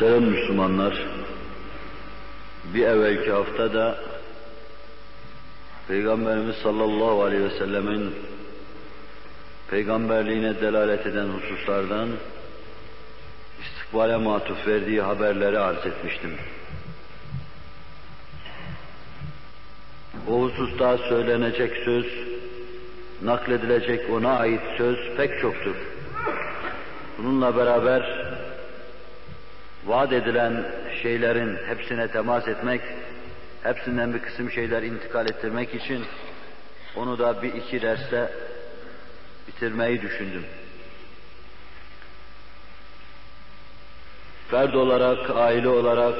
Muhterem Müslümanlar, bir evvelki haftada Peygamberimiz sallallahu aleyhi ve sellemin peygamberliğine delalet eden hususlardan istikbale matuf verdiği haberleri arz etmiştim. O hususta söylenecek söz, nakledilecek ona ait söz pek çoktur. Bununla beraber vaat edilen şeylerin hepsine temas etmek, hepsinden bir kısım şeyler intikal ettirmek için onu da bir iki derste bitirmeyi düşündüm. Ferd olarak, aile olarak,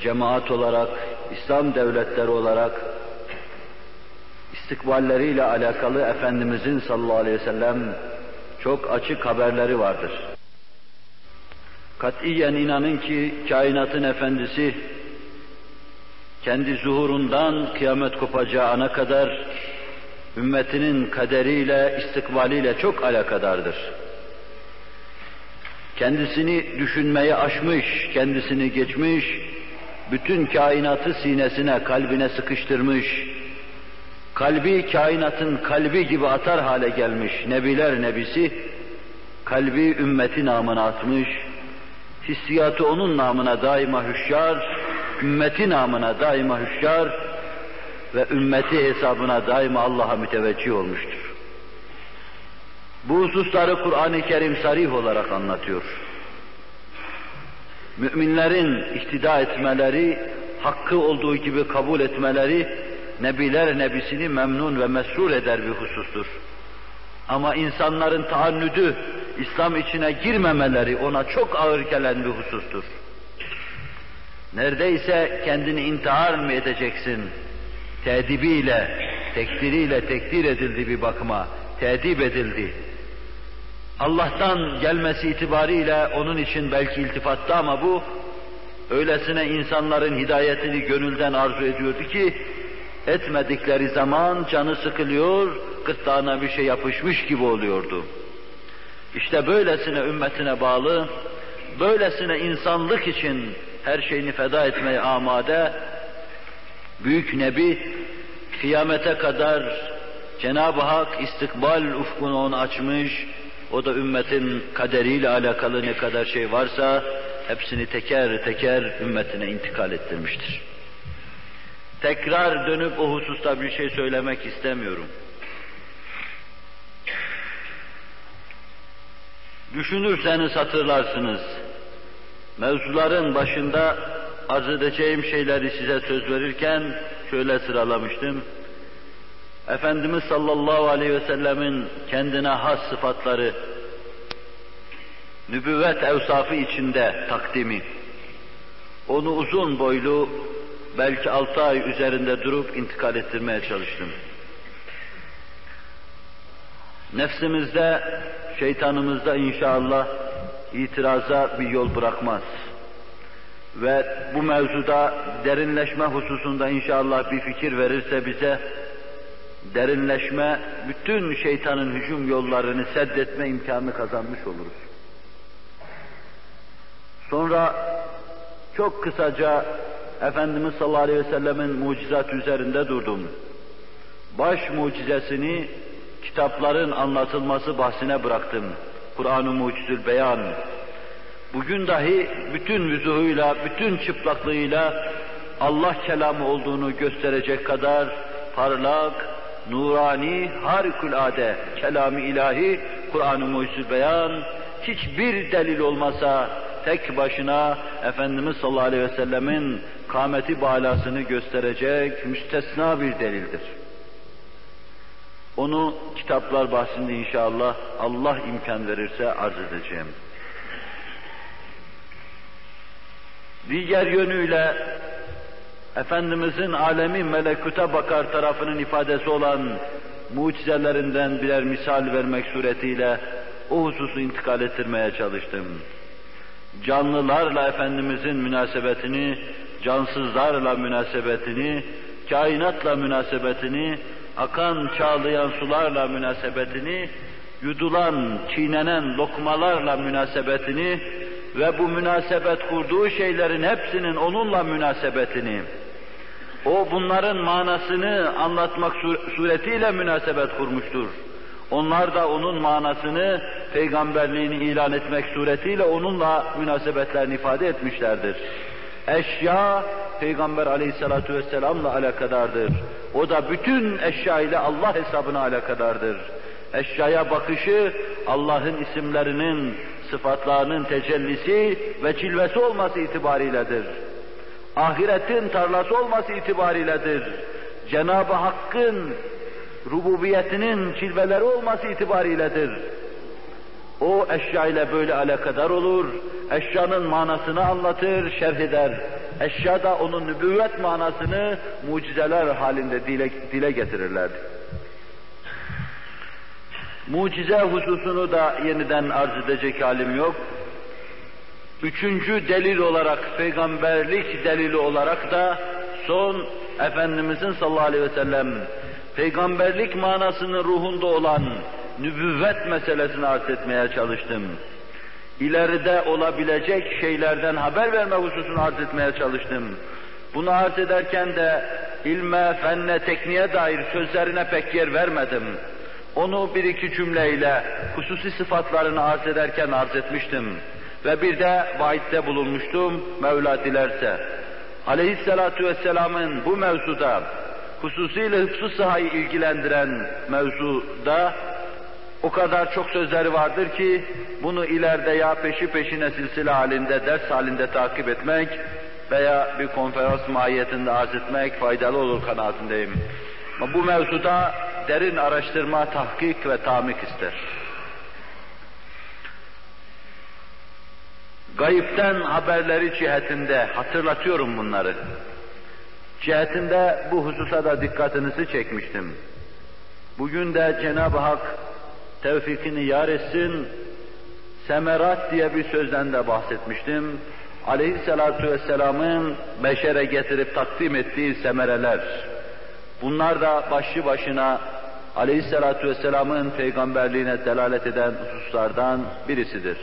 cemaat olarak, İslam devletleri olarak istikballeriyle alakalı Efendimizin sallallahu aleyhi ve sellem çok açık haberleri vardır. Katiyen inanın ki kainatın efendisi kendi zuhurundan kıyamet kopacağı ana kadar ümmetinin kaderiyle, istikbaliyle çok alakadardır. Kendisini düşünmeye aşmış, kendisini geçmiş, bütün kainatı sinesine, kalbine sıkıştırmış, kalbi kainatın kalbi gibi atar hale gelmiş Nebiler Nebisi, kalbi ümmeti namına atmış, hissiyatı onun namına daima hüşyar, ümmeti namına daima hüşyar ve ümmeti hesabına daima Allah'a müteveccih olmuştur. Bu hususları Kur'an-ı Kerim sarih olarak anlatıyor. Müminlerin ihtida etmeleri, hakkı olduğu gibi kabul etmeleri, Nebiler Nebisini memnun ve mesrur eder bir husustur. Ama insanların taannüdü, İslam içine girmemeleri ona çok ağır gelen bir husustur. Neredeyse kendini intihar mı edeceksin? Tedibiyle, tekdiriyle tekdir edildi bir bakıma, tedip edildi. Allah'tan gelmesi itibariyle onun için belki iltifatta ama bu, öylesine insanların hidayetini gönülden arzu ediyordu ki, etmedikleri zaman canı sıkılıyor, gırtlağına bir şey yapışmış gibi oluyordu. İşte böylesine ümmetine bağlı, böylesine insanlık için her şeyini feda etmeye amade, büyük nebi kıyamete kadar Cenab-ı Hak istikbal ufkunu onu açmış, o da ümmetin kaderiyle alakalı ne kadar şey varsa hepsini teker teker ümmetine intikal ettirmiştir. Tekrar dönüp o hususta bir şey söylemek istemiyorum. Düşünürseniz hatırlarsınız. Mevzuların başında arz edeceğim şeyleri size söz verirken şöyle sıralamıştım. Efendimiz sallallahu aleyhi ve sellemin kendine has sıfatları, nübüvvet evsafı içinde takdimi, onu uzun boylu, belki altı ay üzerinde durup intikal ettirmeye çalıştım. Nefsimizde, şeytanımızda inşallah itiraza bir yol bırakmaz. Ve bu mevzuda derinleşme hususunda inşallah bir fikir verirse bize, derinleşme, bütün şeytanın hücum yollarını seddetme imkanı kazanmış oluruz. Sonra çok kısaca Efendimiz sallallahu aleyhi ve sellemin mucizat üzerinde durdum. Baş mucizesini kitapların anlatılması bahsine bıraktım. Kur'an-ı Mucizül Beyan. Bugün dahi bütün vüzuhuyla, bütün çıplaklığıyla Allah kelamı olduğunu gösterecek kadar parlak, nurani, harikulade kelamı ilahi Kur'an-ı Mucizül Beyan hiçbir delil olmasa tek başına Efendimiz sallallahu aleyhi ve sellemin kâmeti balasını gösterecek müstesna bir delildir. Onu kitaplar bahsinde inşallah Allah imkan verirse arz edeceğim. Diğer yönüyle Efendimizin alemi melekuta bakar tarafının ifadesi olan mucizelerinden birer misal vermek suretiyle o hususu intikal ettirmeye çalıştım. Canlılarla Efendimizin münasebetini, cansızlarla münasebetini, kainatla münasebetini, akan çağlayan sularla münasebetini, yudulan, çiğnenen lokmalarla münasebetini, ve bu münasebet kurduğu şeylerin hepsinin onunla münasebetini, o bunların manasını anlatmak suretiyle münasebet kurmuştur. Onlar da onun manasını, peygamberliğini ilan etmek suretiyle onunla münasebetlerini ifade etmişlerdir. Eşya, Peygamber aleyhissalatu vesselamla alakadardır. O da bütün eşya ile Allah hesabına alakadardır. Eşyaya bakışı, Allah'ın isimlerinin, sıfatlarının tecellisi ve cilvesi olması itibariyledir. Ahiretin tarlası olması itibariyledir. Cenab-ı Hakk'ın rububiyetinin cilveleri olması itibariyledir. O eşya ile böyle alakadar olur, eşyanın manasını anlatır, şerh eder. Eşya da onun nübüvvet manasını mucizeler halinde dile, dile getirirlerdi. Mucize hususunu da yeniden arz edecek halim yok. Üçüncü delil olarak, peygamberlik delili olarak da son Efendimizin sallallahu aleyhi ve sellem peygamberlik manasının ruhunda olan nübüvvet meselesini arz etmeye çalıştım. İleride olabilecek şeylerden haber verme hususunu arz etmeye çalıştım. Bunu arz ederken de ilme, fenne, tekniğe dair sözlerine pek yer vermedim. Onu bir iki cümleyle hususi sıfatlarını arz ederken arz etmiştim. Ve bir de vaitte bulunmuştum, Mevla dilerse. Aleyhisselatu vesselamın bu mevzuda, hususiyle hıfzı sahayı ilgilendiren mevzuda o kadar çok sözleri vardır ki bunu ileride ya peşi peşine silsile halinde, ders halinde takip etmek veya bir konferans mahiyetinde arz etmek faydalı olur kanaatindeyim. Ama bu mevzuda derin araştırma, tahkik ve tamik ister. Gayipten haberleri cihetinde hatırlatıyorum bunları. Cihetinde bu hususa da dikkatinizi çekmiştim. Bugün de Cenab-ı Hak tevfikini yar etsin, semerat diye bir sözden de bahsetmiştim. Aleyhissalatu vesselamın beşere getirip takdim ettiği semereler. Bunlar da başlı başına Aleyhissalatu vesselamın peygamberliğine delalet eden hususlardan birisidir.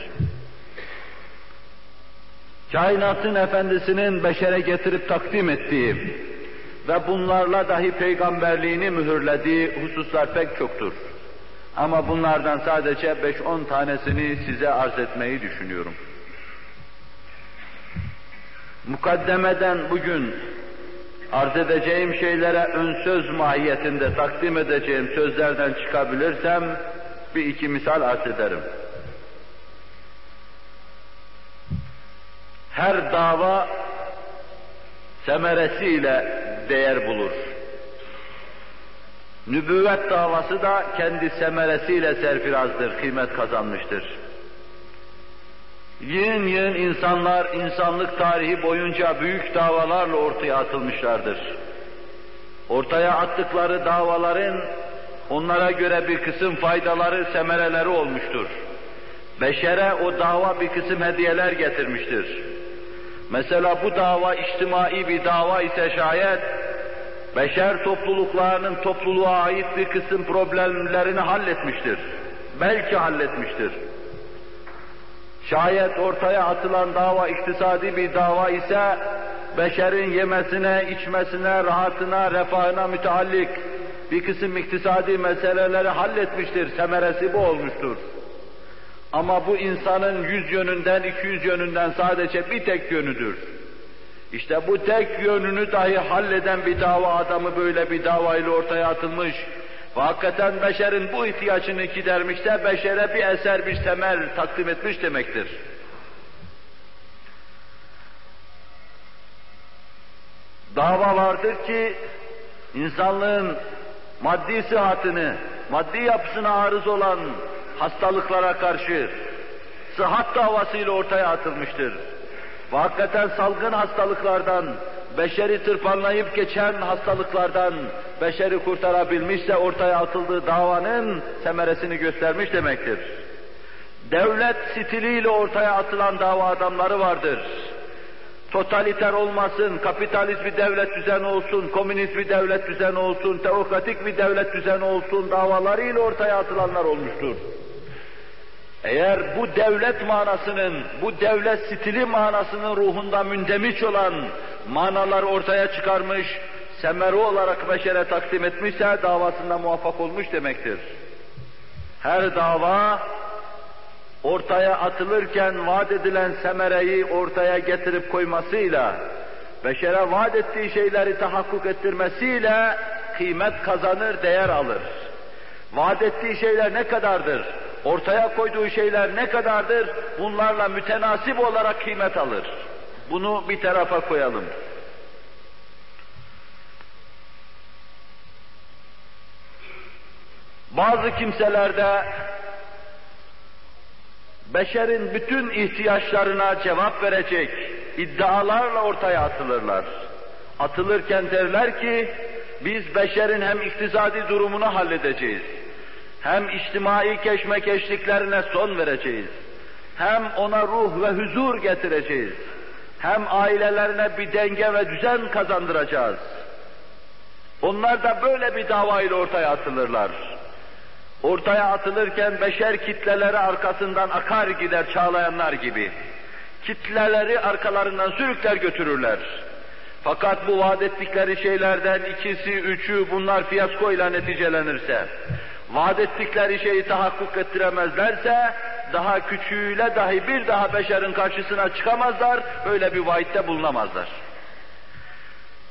Kainatın efendisinin beşere getirip takdim ettiği ve bunlarla dahi peygamberliğini mühürlediği hususlar pek çoktur. Ama bunlardan sadece 5-10 tanesini size arz etmeyi düşünüyorum. Mukaddemeden bugün arz edeceğim şeylere ön söz mahiyetinde takdim edeceğim sözlerden çıkabilirsem bir iki misal arz ederim. Her dava semeresiyle değer bulur. Nübüvvet davası da kendi semeresiyle serfirazdır, kıymet kazanmıştır. Yığın yığın insanlar insanlık tarihi boyunca büyük davalarla ortaya atılmışlardır. Ortaya attıkları davaların onlara göre bir kısım faydaları, semereleri olmuştur. Beşere o dava bir kısım hediyeler getirmiştir. Mesela bu dava içtimai bir dava ise şayet beşer topluluklarının topluluğa ait bir kısım problemlerini halletmiştir. Belki halletmiştir. Şayet ortaya atılan dava iktisadi bir dava ise beşerin yemesine, içmesine, rahatına, refahına müteallik bir kısım iktisadi meseleleri halletmiştir. Semeresi bu olmuştur. Ama bu insanın yüz yönünden, iki yüz yönünden sadece bir tek yönüdür. İşte bu tek yönünü dahi halleden bir dava adamı böyle bir davayla ortaya atılmış hakikaten beşerin bu ihtiyacını gidermişse beşere bir eser, bir semer takdim etmiş demektir. Dava vardır ki insanlığın maddi sıhhatini, maddi yapısına arız olan hastalıklara karşı sıhhat davasıyla ortaya atılmıştır. Ve hakikaten salgın hastalıklardan, beşeri tırpanlayıp geçen hastalıklardan beşeri kurtarabilmişse ortaya atıldığı davanın semeresini göstermiş demektir. Devlet stiliyle ortaya atılan dava adamları vardır. Totaliter olmasın, kapitalist bir devlet düzeni olsun, komünist bir devlet düzeni olsun, teokratik bir devlet düzeni olsun davalarıyla ortaya atılanlar olmuştur. Eğer bu devlet manasının, bu devlet stili manasının ruhunda mündemiş olan manalar ortaya çıkarmış, semeri olarak beşere takdim etmişse davasında muvaffak olmuş demektir. Her dava ortaya atılırken vaat edilen semereyi ortaya getirip koymasıyla, beşere vaat ettiği şeyleri tahakkuk ettirmesiyle kıymet kazanır, değer alır. Vaat ettiği şeyler ne kadardır? Ortaya koyduğu şeyler ne kadardır? Bunlarla mütenasip olarak kıymet alır. Bunu bir tarafa koyalım. Bazı kimselerde beşerin bütün ihtiyaçlarına cevap verecek iddialarla ortaya atılırlar. Atılırken derler ki, biz beşerin hem iktisadi durumunu halledeceğiz, hem içtimai keşmekeşliklerine son vereceğiz, hem ona ruh ve huzur getireceğiz, hem ailelerine bir denge ve düzen kazandıracağız. Onlar da böyle bir davayla ortaya atılırlar. Ortaya atılırken beşer kitleleri arkasından akar gider çağlayanlar gibi. Kitleleri arkalarından sürükler götürürler. Fakat bu vaat ettikleri şeylerden ikisi, üçü bunlar fiyaskoyla neticelenirse, vaat ettikleri şeyi tahakkuk ettiremezlerse, daha küçüğüyle dahi bir daha beşerin karşısına çıkamazlar, öyle bir vaitte bulunamazlar.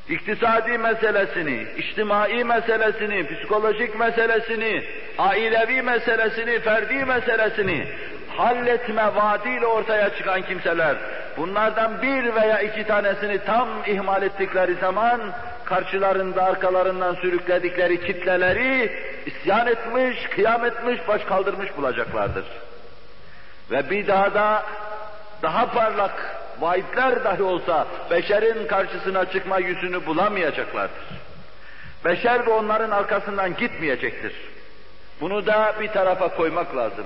İktisadi meselesini, içtimai meselesini, psikolojik meselesini, ailevi meselesini, ferdi meselesini halletme vaadiyle ortaya çıkan kimseler, bunlardan bir veya iki tanesini tam ihmal ettikleri zaman, karşılarında arkalarından sürükledikleri kitleleri isyan etmiş, kıyam etmiş, baş kaldırmış bulacaklardır. Ve bir daha da daha parlak vaidler dahi olsa beşerin karşısına çıkma yüzünü bulamayacaklardır. Beşer de onların arkasından gitmeyecektir. Bunu da bir tarafa koymak lazım.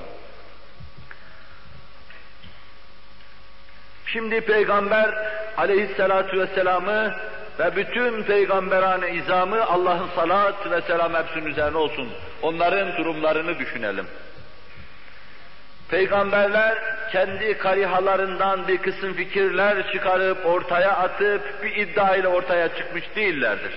Şimdi Peygamber aleyhissalatu vesselam'ı ve bütün peygamberane izamı Allah'ın salat ve selam hepsinin üzerine olsun. Onların durumlarını düşünelim. Peygamberler kendi karihalarından bir kısım fikirler çıkarıp ortaya atıp bir iddia ile ortaya çıkmış değillerdir.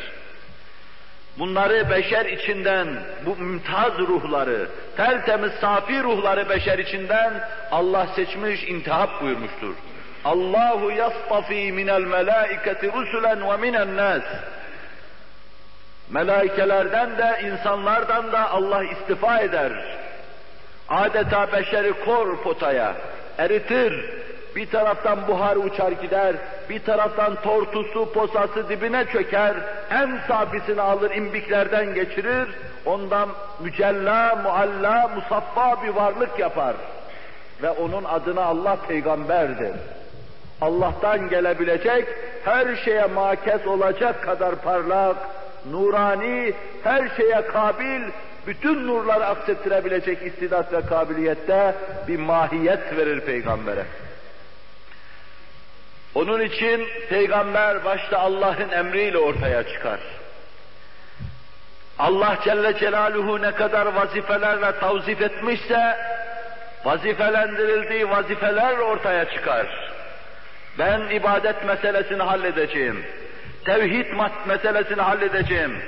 Bunları beşer içinden, bu mümtaz ruhları, tertemiz safi ruhları beşer içinden Allah seçmiş, intihap buyurmuştur. Allahu yastafi minel melaiketi rusulen ve minen nas. Melaikelerden de insanlardan da Allah istifa eder. Adeta beşeri kor potaya eritir. Bir taraftan buhar uçar gider, bir taraftan tortusu, posası dibine çöker, en sabisini alır imbiklerden geçirir, ondan mücella, mualla, musaffa bir varlık yapar. Ve onun adına Allah peygamberdir. Allah'tan gelebilecek, her şeye makes olacak kadar parlak, nurani, her şeye kabil, bütün nurları aksettirebilecek istidat ve kabiliyette bir mahiyet verir peygambere. Onun için peygamber başta Allah'ın emriyle ortaya çıkar. Allah Celle Celaluhu ne kadar vazifelerle tavzif etmişse, vazifelendirildiği vazifeler ortaya çıkar. Ben ibadet meselesini halledeceğim. Tevhid meselesini halledeceğim.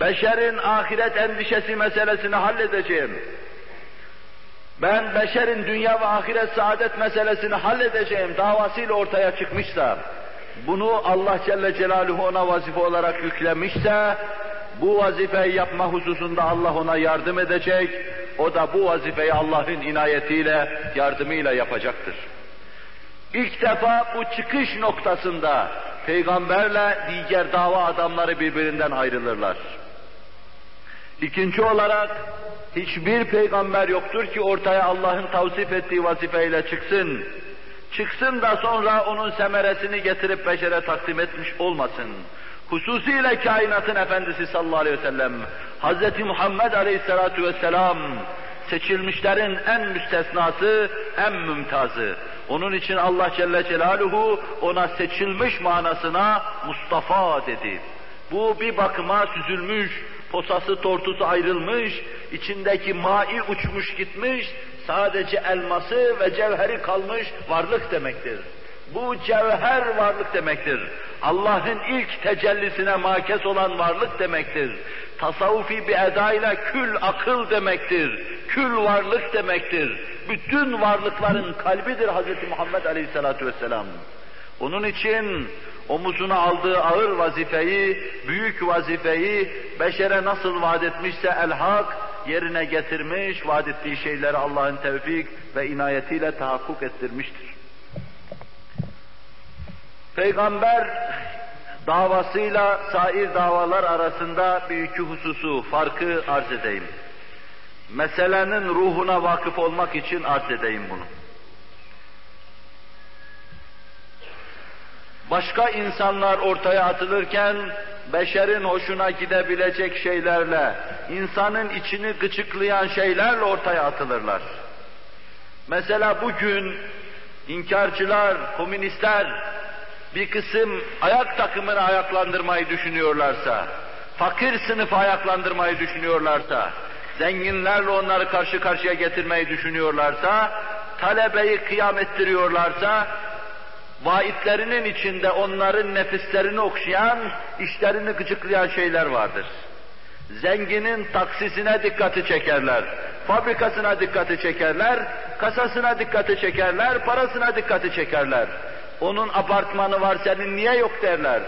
Beşerin ahiret endişesi meselesini halledeceğim. Ben beşerin dünya ve ahiret saadet meselesini halledeceğim davasıyla ortaya çıkmışsa, bunu Allah Celle Celaluhu ona vazife olarak yüklemişse, bu vazifeyi yapma hususunda Allah ona yardım edecek, o da bu vazifeyi Allah'ın inayetiyle, yardımıyla yapacaktır. İlk defa bu çıkış noktasında peygamberle diğer dava adamları birbirinden ayrılırlar. İkinci olarak hiçbir peygamber yoktur ki ortaya Allah'ın tavsif ettiği vazifeyle çıksın. Çıksın da sonra onun semeresini getirip beşere takdim etmiş olmasın. Hususiyle kainatın efendisi sallallahu aleyhi ve sellem, Hz. Muhammed aleyhissalatu vesselam, seçilmişlerin en müstesnası, en mümtazı. Onun için Allah Celle Celaluhu ona seçilmiş manasına Mustafa dedi. Bu bir bakıma süzülmüş, posası tortusu ayrılmış, içindeki mai uçmuş gitmiş, sadece elması ve cevheri kalmış varlık demektir. Bu cevher varlık demektir. Allah'ın ilk tecellisine makes olan varlık demektir. Tasavvufi bir edayla kül akıl demektir. Kül varlık demektir. Bütün varlıkların kalbidir Hz. Muhammed Aleyhisselatü Vesselam. Onun için omuzuna aldığı ağır vazifeyi, büyük vazifeyi beşere nasıl vaat etmişse el-hak yerine getirmiş, vaat ettiği şeyleri Allah'ın tevfik ve inayetiyle tahakkuk ettirmiştir. Peygamber davasıyla sair davalar arasında bir iki hususu, farkı arz edeyim. Meselenin ruhuna vakıf olmak için arz edeyim bunu. Başka insanlar ortaya atılırken, beşerin hoşuna gidebilecek şeylerle, insanın içini gıcıklayan şeylerle ortaya atılırlar. Mesela bugün inkarcılar, komünistler bir kısım ayak takımını ayaklandırmayı düşünüyorlarsa, fakir sınıfı ayaklandırmayı düşünüyorlarsa, zenginlerle onları karşı karşıya getirmeyi düşünüyorlarsa, talebeyi kıyam ettiriyorlarsa, vaitlerinin içinde onların nefislerini okşayan, işlerini gıcıklayan şeyler vardır. Zenginin taksisine dikkati çekerler, fabrikasına dikkati çekerler, kasasına dikkati çekerler, parasına dikkati çekerler. Onun apartmanı var senin niye yok derler.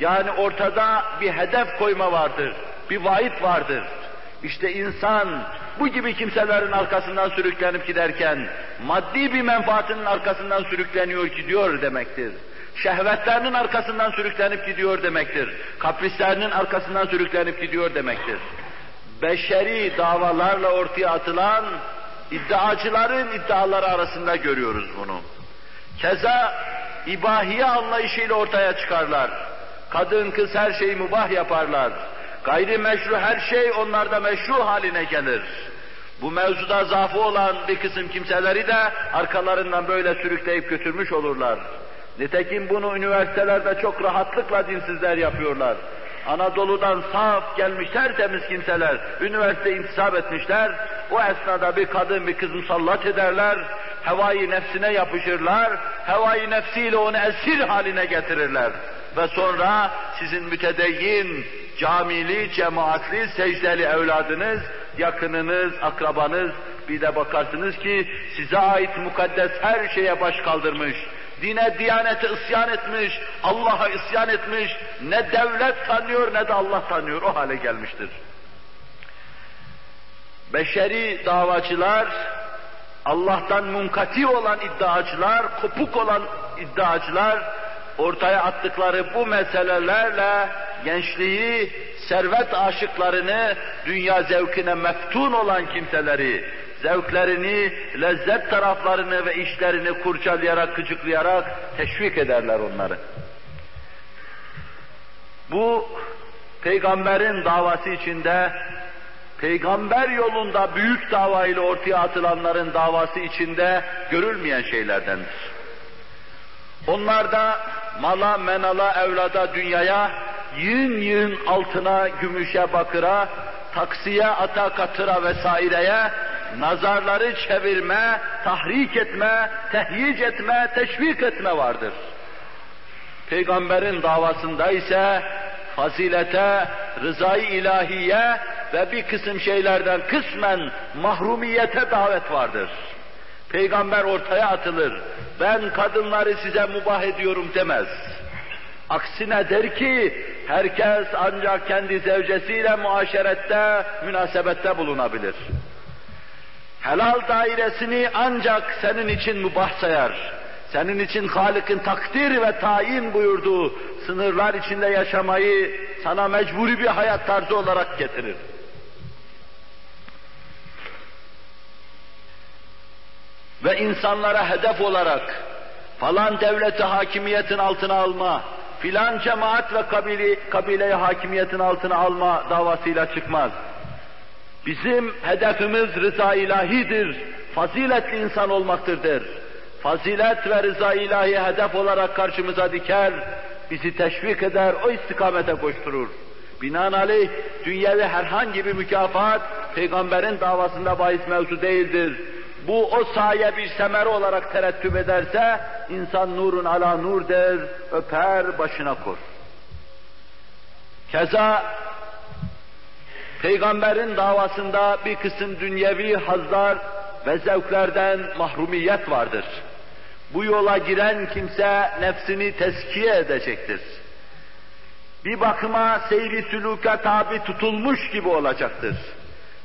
Yani ortada bir hedef koyma vardır, bir vaat vardır. İşte insan bu gibi kimselerin arkasından sürüklenip giderken maddi bir menfaatinin arkasından sürükleniyor gidiyor demektir. Şehvetlerinin arkasından sürüklenip gidiyor demektir. Kaprislerinin arkasından sürüklenip gidiyor demektir. Beşeri davalarla ortaya atılan iddiacıların iddiaları arasında görüyoruz bunu. Keza ibahiye anlayışıyla ortaya çıkarlar. Kadın kız her şeyi mübah yaparlar. Gayri meşru her şey onlarda meşru haline gelir. Bu mevzuda zaafı olan bir kısım kimseleri de arkalarından böyle sürükleyip götürmüş olurlar. Nitekim bunu üniversitelerde çok rahatlıkla dinsizler yapıyorlar. Anadolu'dan saf gelmiş tertemiz kimseler, üniversite intisap etmişler, o esnada bir kadın bir kız musallat ederler, hevai nefsine yapışırlar, hevai nefsiyle onu esir haline getirirler. Ve sonra sizin mütedeyyin, camili, cemaatli, secdeli evladınız, yakınınız, akrabanız, bir de bakarsınız ki size ait mukaddes her şeye baş kaldırmış, dine, diyanete isyan etmiş, Allah'a isyan etmiş, ne devlet tanıyor ne de Allah tanıyor, o hale gelmiştir. Beşeri davacılar, Allah'tan munkati olan iddiacılar, kopuk olan iddiacılar, ortaya attıkları bu meselelerle gençliği, servet aşıklarını, dünya zevkine meftun olan kimseleri, zevklerini, lezzet taraflarını ve işlerini kurcalayarak, gıcıklayarak teşvik ederler onları. Bu, peygamberin davası içinde, peygamber yolunda büyük dava ile ortaya atılanların davası içinde görülmeyen şeylerdendir. Onlarda mala, menala, evlada, dünyaya, yığın yığın altına, gümüşe, bakıra, taksiye, ata, katıra vesaireye nazarları çevirme, tahrik etme, tehyic etme, teşvik etme vardır. Peygamberin davasında ise fazilete, rızayı ilahiye ve bir kısım şeylerden kısmen mahrumiyete davet vardır. Peygamber ortaya atılır. Ben kadınları size mubah ediyorum demez. Aksine der ki, herkes ancak kendi zevcesiyle muaşerette, münasebette bulunabilir. Helal dairesini ancak senin için mubah sayar. Senin için Halık'ın takdir ve tayin buyurduğu sınırlar içinde yaşamayı sana mecburi bir hayat tarzı olarak getirir. Ve insanlara hedef olarak falan devleti hakimiyetin altına alma, filan cemaat ve kabile, kabileyi hakimiyetin altına alma davasıyla çıkmaz. Bizim hedefimiz rıza ilahidir, faziletli insan olmaktır der. Fazilet ve rıza ilahi hedef olarak karşımıza diker, bizi teşvik eder, o istikamete koşturur. Binaenaleyh dünyevi herhangi bir mükafat peygamberin davasında bahis mevzu değildir. bu o saye bir semeri olarak terettüp ederse, insan nurun ala nur der, öper başına kor. Keza Peygamberin davasında bir kısım dünyevi hazlar ve zevklerden mahrumiyet vardır. Bu yola giren kimse nefsini teskiye edecektir. Bir bakıma seyri sülûka tabi tutulmuş gibi olacaktır.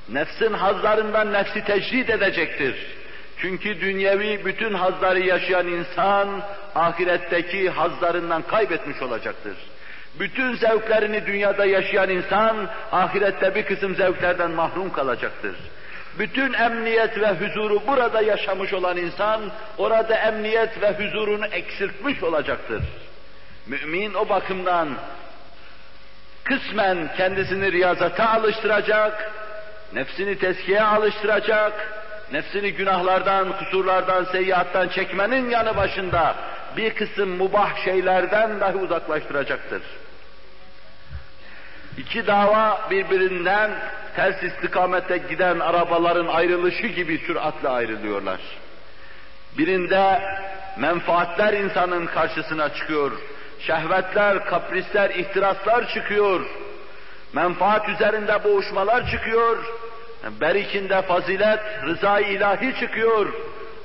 Nefsin hazlarından nefsi tecrid edecektir. Çünkü dünyevi bütün hazları yaşayan insan ahiretteki hazlarından kaybetmiş olacaktır. Bütün zevklerini dünyada yaşayan insan ahirette bir kısım zevklerden mahrum kalacaktır. Bütün emniyet ve huzuru burada yaşamış olan insan orada emniyet ve huzurunu eksiltmiş olacaktır. Mümin o bakımdan kısmen kendisini riyazata alıştıracak, nefsini teskiye alıştıracak, nefsini günahlardan, kusurlardan, seyyiattan çekmenin yanı başında bir kısım mubah şeylerden dahi uzaklaştıracaktır. İki dava birbirinden ters istikamette giden arabaların ayrılışı gibi süratle ayrılıyorlar. Birinde menfaatler insanın karşısına çıkıyor. Şehvetler, kaprisler, ihtiraslar çıkıyor. Menfaat üzerinde boğuşmalar çıkıyor. Berikinde fazilet, rıza ilahi çıkıyor.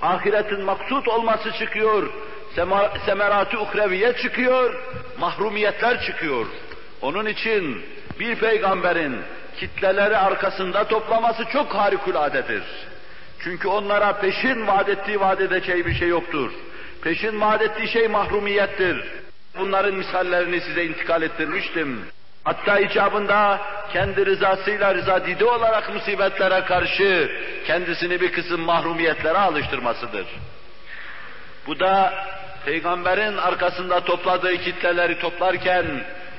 Ahiretin maksut olması çıkıyor. Semerat-ı uhreviye çıkıyor. Mahrumiyetler çıkıyor. Onun için bir peygamberin kitleleri arkasında toplaması çok harikuladedir. Çünkü onlara peşin vaat ettiği vaat edeceği bir şey yoktur. Peşin vaat ettiği şey mahrumiyettir. Bunların misallerini size intikal ettirmiştim. Hatta icabında kendi rızasıyla rıza didi olarak musibetlere karşı kendisini bir kısım mahrumiyetlere alıştırmasıdır. Bu da peygamberin arkasında topladığı kitleleri toplarken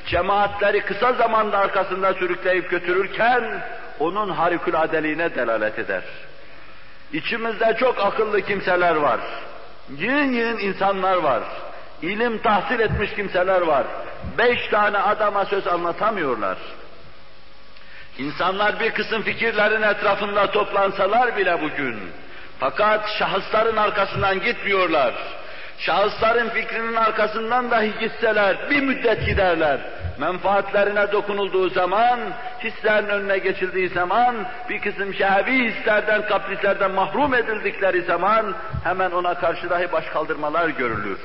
cemaatleri kısa zamanda arkasında sürükleyip götürürken onun harikuladeliğine delalet eder. İçimizde çok akıllı kimseler var. Yığın yığın insanlar var. İlim tahsil etmiş kimseler var. Beş tane adama söz anlatamıyorlar. İnsanlar bir kısım fikirlerin etrafında toplansalar bile bugün, fakat şahısların arkasından gitmiyorlar. Şahısların fikrinin arkasından dahi gitseler bir müddet giderler. Menfaatlerine dokunulduğu zaman, hislerin önüne geçildiği zaman, bir kısım şehvi hislerden, kaprislerden mahrum edildikleri zaman hemen ona karşı dahi baş kaldırmalar görülür.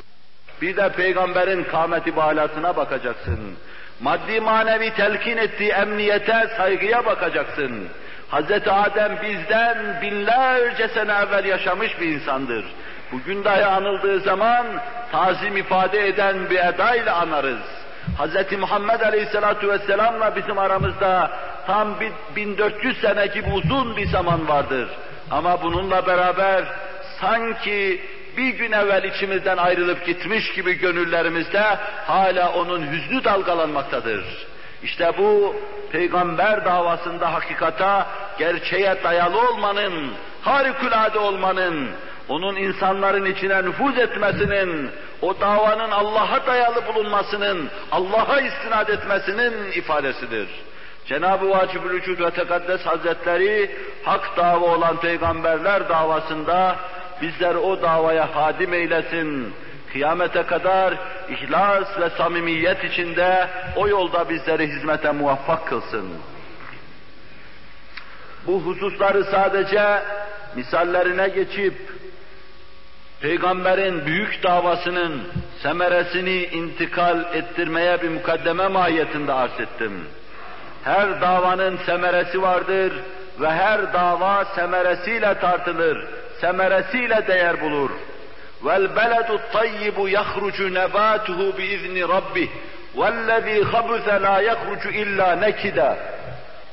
Bir de peygamberin kâmeti balasına bakacaksın. Maddi manevi telkin ettiği emniyete, saygıya bakacaksın. Hz. Adem bizden binlerce sene evvel yaşamış bir insandır. Bugün dahi anıldığı zaman tazim ifade eden bir edayla anarız. Hz. Muhammed Aleyhisselatü Vesselam'la bizim aramızda tam 1400 sene gibi uzun bir zaman vardır. Ama bununla beraber sanki bir gün evvel içimizden ayrılıp gitmiş gibi gönüllerimizde hala onun hüznü dalgalanmaktadır. İşte bu peygamber davasında hakikata, gerçeğe dayalı olmanın, harikulade olmanın, onun insanların içine nüfuz etmesinin, o davanın Allah'a dayalı bulunmasının, Allah'a istinad etmesinin ifadesidir. Cenab-ı Vacib-ül Vücud ve Tekaddes Hazretleri hak dava olan peygamberler davasında bizler o davaya hadim eylesin. Kıyamete kadar ihlas ve samimiyet içinde o yolda bizleri hizmete muvaffak kılsın. Bu hususları sadece misallerine geçip peygamberin büyük davasının semeresini intikal ettirmeye bir mukaddeme mahiyetinde arz ettim. Her davanın semeresi vardır ve her dava semeresiyle tartılır, semeresiyle değer bulur. وَالْبَلَدُ الطَّيِّبُ يَخْرُجُ نَبَاتُهُ بِإِذْنِ رَبِّهِ وَالَّذ۪ي خَبُثَ لَا يَخْرُجُ اِلَّا نَكِدًا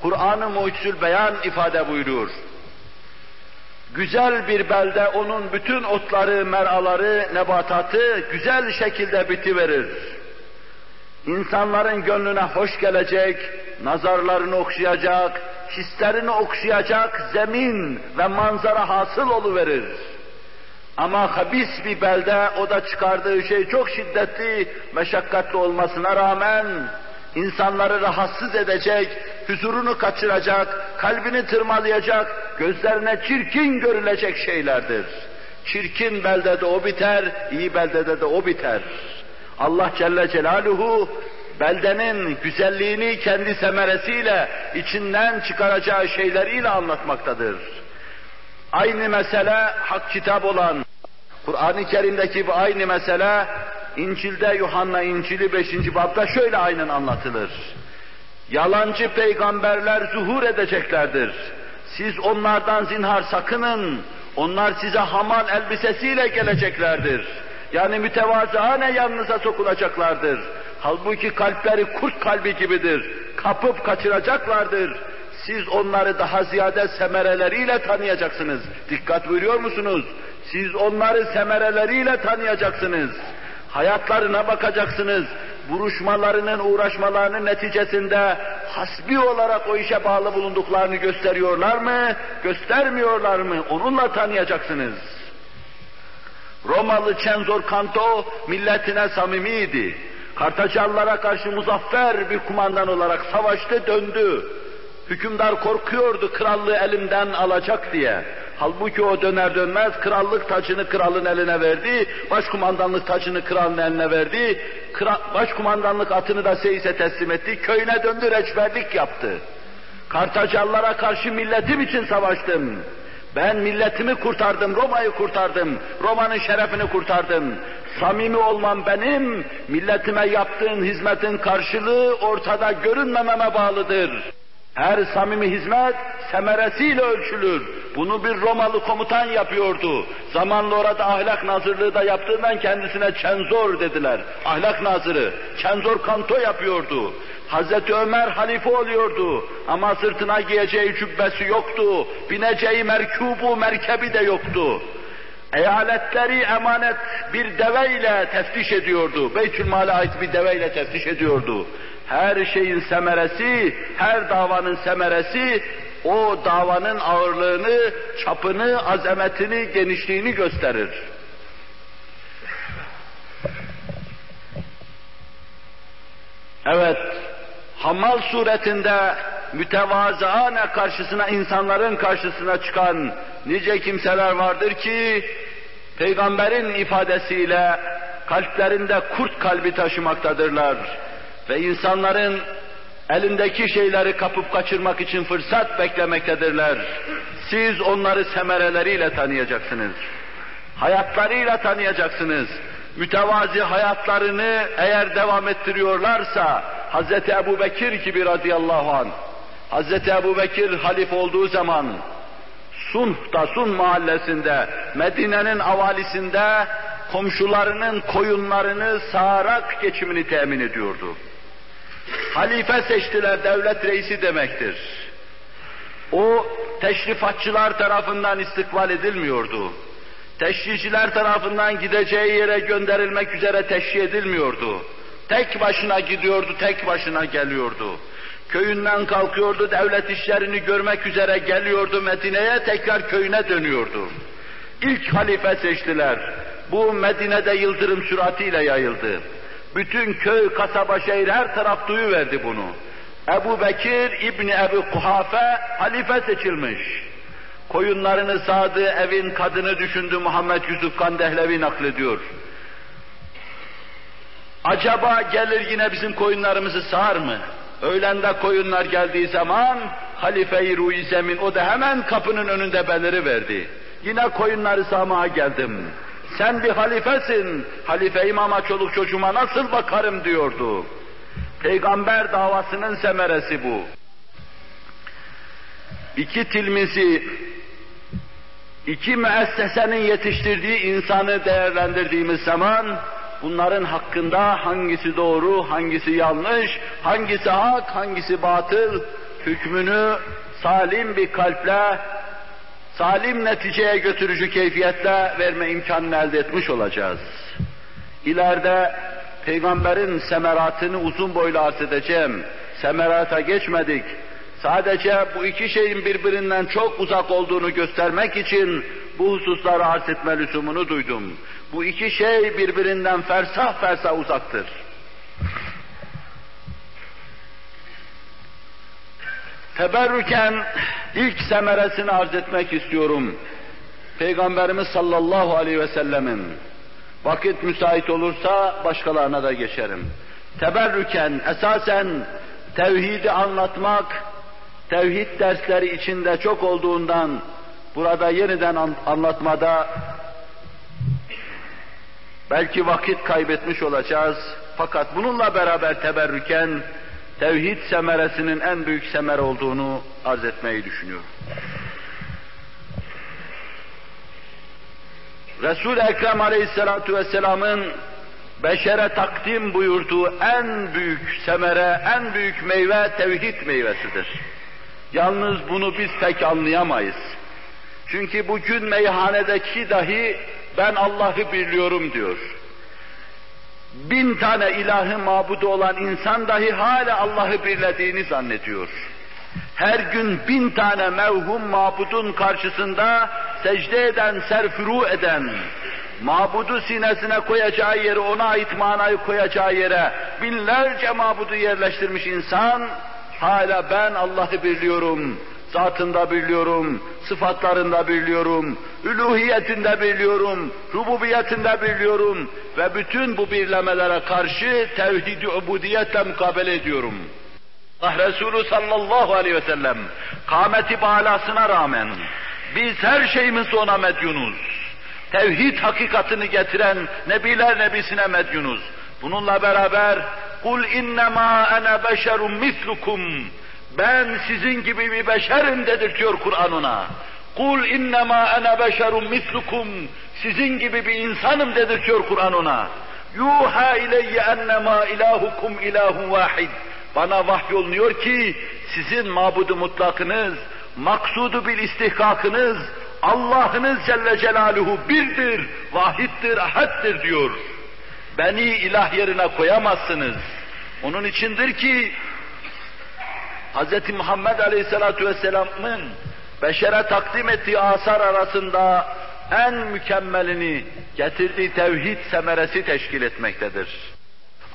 Kur'an-ı Mucizül Beyan ifade buyuruyor. Güzel bir belde onun bütün otları, meraları, nebatatı güzel şekilde bitiverir. İnsanların gönlüne hoş gelecek, nazarlarını okşayacak, hislerini okşayacak zemin ve manzara hasıl oluverir. Ama habis bir belde o da çıkardığı şey çok şiddetli, meşakkatli olmasına rağmen insanları rahatsız edecek, huzurunu kaçıracak, kalbini tırmalayacak, gözlerine çirkin görülecek şeylerdir. Çirkin beldede o biter, iyi beldede de o biter. Allah Celle Celaluhu beldenin güzelliğini kendi semeresiyle, içinden çıkaracağı şeyleriyle anlatmaktadır. Aynı mesele hak kitap olan, Kur'an-ı Kerim'deki bu aynı mesele, İncil'de Yuhanna İncil'i 5. babda şöyle aynen anlatılır. Yalancı peygamberler zuhur edeceklerdir. Siz onlardan zinhar sakının, onlar size hamal elbisesiyle geleceklerdir. Yani mütevazıhane yanınıza sokulacaklardır. Halbuki kalpleri kurt kalbi gibidir. Kapıp kaçıracaklardır. Siz onları daha ziyade semereleriyle tanıyacaksınız. Dikkat buyuruyor musunuz? Siz onları semereleriyle tanıyacaksınız. Hayatlarına bakacaksınız. Buruşmalarının, uğraşmalarının neticesinde hasbi olarak o işe bağlı bulunduklarını gösteriyorlar mı, göstermiyorlar mı? Onunla tanıyacaksınız. Romalı Cenzor Kanto milletine samimiydi. Kartacalılara karşı muzaffer bir kumandan olarak savaştı, döndü. Hükümdar korkuyordu krallığı elimden alacak diye. Halbuki o döner dönmez krallık tacını kralın eline verdi, başkumandanlık tacını kralın eline verdi, kral, başkumandanlık atını da Seyis'e teslim etti, köyüne döndü reçberlik yaptı. Kartacalılara karşı milletim için savaştım. Ben milletimi kurtardım, Roma'yı kurtardım, Roma'nın şerefini kurtardım. Samimi olmam benim, milletime yaptığın hizmetin karşılığı ortada görünmememe bağlıdır. Her samimi hizmet semeresiyle ölçülür. Bunu bir Romalı komutan yapıyordu. Zamanla orada ahlak nazırlığı da yaptığından kendisine Çenzor dediler. Ahlak nazırı. Çenzor kanto yapıyordu. Hazreti Ömer halife oluyordu ama sırtına giyeceği cübbesi yoktu. Bineceği merkubu, merkebi de yoktu. Eyaletleri emanet bir deveyle teftiş ediyordu. Beytülmal'e ait bir deveyle teftiş ediyordu. Her şeyin semeresi, her davanın semeresi o davanın ağırlığını, çapını, azametini, genişliğini gösterir. Evet, hamal suretinde mütevazıane karşısına, insanların karşısına çıkan nice kimseler vardır ki, Peygamberin ifadesiyle kalplerinde kurt kalbi taşımaktadırlar. Ve insanların elindeki şeyleri kapıp kaçırmak için fırsat beklemektedirler. Siz onları semereleriyle tanıyacaksınız. Hayatlarıyla tanıyacaksınız. Mütevazi hayatlarını eğer devam ettiriyorlarsa Hz. Ebu Bekir gibi radıyallahu anh Hz. Ebu Bekir halif olduğu zaman Sunh'ta, Sun mahallesinde, Medine'nin avalisinde komşularının koyunlarını sağarak geçimini temin ediyordu. Halife seçtiler, devlet reisi demektir. O teşrifatçılar tarafından istikbal edilmiyordu. Teşriciler tarafından gideceği yere gönderilmek üzere teşri edilmiyordu. Tek başına gidiyordu, tek başına geliyordu. Köyünden kalkıyordu, devlet işlerini görmek üzere geliyordu Medine'ye, tekrar köyüne dönüyordu. İlk halife seçtiler. Bu Medine'de yıldırım süratiyle yayıldı. Bütün köy, kasaba, şehir her taraf duyuverdi bunu. Ebu Bekir İbni Ebu Kuhafe halife seçilmiş. Koyunlarını sağdığı evin kadını düşündü Muhammed Yusuf Kandehlevi naklediyor. Acaba gelir yine bizim koyunlarımızı sağar mı? Öğlende koyunlar geldiği zaman halife-i Ruhi Zemin o da hemen kapının önünde beliri verdi. Yine koyunları sağmaya geldim. Sen bir halifesin, halife imama çoluk çocuğuma nasıl bakarım diyordu. Peygamber davasının semeresi bu. İki tilmizi, iki müessesenin yetiştirdiği insanı değerlendirdiğimiz zaman, bunların hakkında hangisi doğru, hangisi yanlış, hangisi hak, hangisi batıl, hükmünü salim bir kalple, salim neticeye götürücü keyfiyetle verme imkanını elde etmiş olacağız. İleride Peygamberin semeratını uzun boylu arz edeceğim. Semerata geçmedik. Sadece bu iki şeyin birbirinden çok uzak olduğunu göstermek için bu hususları arz etme lüzumunu duydum. Bu iki şey birbirinden fersah fersah uzaktır. Teberrüken ilk semeresini arz etmek istiyorum. Peygamberimiz sallallahu aleyhi ve sellemin vakit müsait olursa başkalarına da geçerim. Teberrüken esasen tevhidi anlatmak, tevhid dersleri içinde çok olduğundan burada yeniden anlatmada belki vakit kaybetmiş olacağız. Fakat bununla beraber teberrüken tevhid semeresinin en büyük semer olduğunu arz etmeyi düşünüyorum. Resul-i Ekrem Aleyhisselatü Vesselam'ın beşere takdim buyurduğu en büyük semere, en büyük meyve tevhid meyvesidir. Yalnız bunu biz pek anlayamayız. Çünkü bugün meyhanedeki dahi ben Allah'ı biliyorum diyor. Bin tane ilahı mabudu olan insan dahi hala Allah'ı birlediğini zannediyor. Her gün bin tane mevhum mabudun karşısında secde eden, serfuru eden, mabudu sinesine koyacağı yere, ona ait manayı koyacağı yere binlerce mabudu yerleştirmiş insan, hala ben Allah'ı biliyorum, zatında biliyorum, sıfatlarında biliyorum, üluhiyetinde biliyorum, rububiyetinde biliyorum ve bütün bu birlemelere karşı tevhid-i ubudiyetle mukabele ediyorum. Allah Resulü sallallahu aleyhi ve sellem kâmeti balasına rağmen biz her şeyimiz ona medyunuz. Tevhid hakikatini getiren Nebiler Nebisine medyunuz. Bununla beraber kul innema ene beşerun mislukum ben sizin gibi bir beşerim dedirtiyor Kur'an ona. Kul innema ene beşerun mislukum sizin gibi bir insanım dedirtiyor Kur'an ona. Yuha ileyye ennema ilahukum ilahun vahid. Bana vahyolunuyor ki sizin mabudu mutlakınız, maksudu bil istihkakınız, Allah'ınız Celle Celaluhu birdir, vahittir, ahaddir diyor. Beni ilah yerine koyamazsınız. Onun içindir ki Hz. Muhammed Aleyhisselatü Vesselam'ın beşere takdim ettiği asar arasında en mükemmelini getirdiği tevhid semeresi teşkil etmektedir.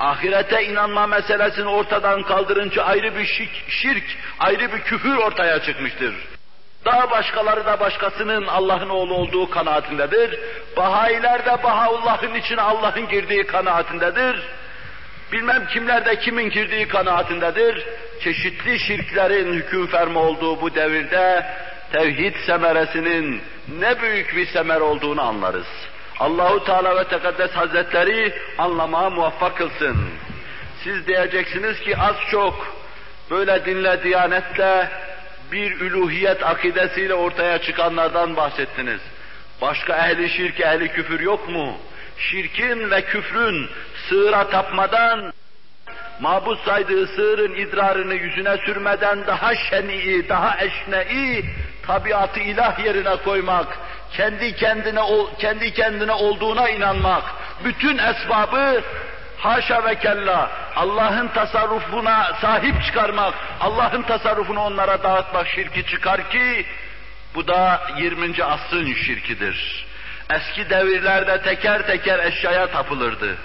Ahirete inanma meselesini ortadan kaldırınca ayrı bir şirk, şirk, ayrı bir küfür ortaya çıkmıştır. Daha başkaları da başkasının Allah'ın oğlu olduğu kanaatindedir. Bahayiler de Bahaullah'ın içine Allah'ın girdiği kanaatindedir. Bilmem kimler de kimin girdiği kanaatindedir. Çeşitli şirklerin hüküm ferma olduğu bu devirde tevhid semeresinin ne büyük bir semer olduğunu anlarız. Allahu Teala ve Tekaddes Hazretleri anlamaya muvaffak kılsın. Siz diyeceksiniz ki az çok böyle dinle diyanetle bir üluhiyet akidesiyle ortaya çıkanlardan bahsettiniz. Başka ehli şirk, ehli küfür yok mu? Şirkin ve küfrün sığıra tapmadan, mabut saydığı sığırın idrarını yüzüne sürmeden daha şen'i, daha eşne'i tabiatı ilah yerine koymak, kendi kendine kendi kendine olduğuna inanmak, bütün esbabı haşa ve kella Allah'ın tasarrufuna sahip çıkarmak, Allah'ın tasarrufunu onlara dağıtmak şirki çıkar ki bu da 20. asrın şirkidir. Eski devirlerde teker teker eşyaya tapılırdı.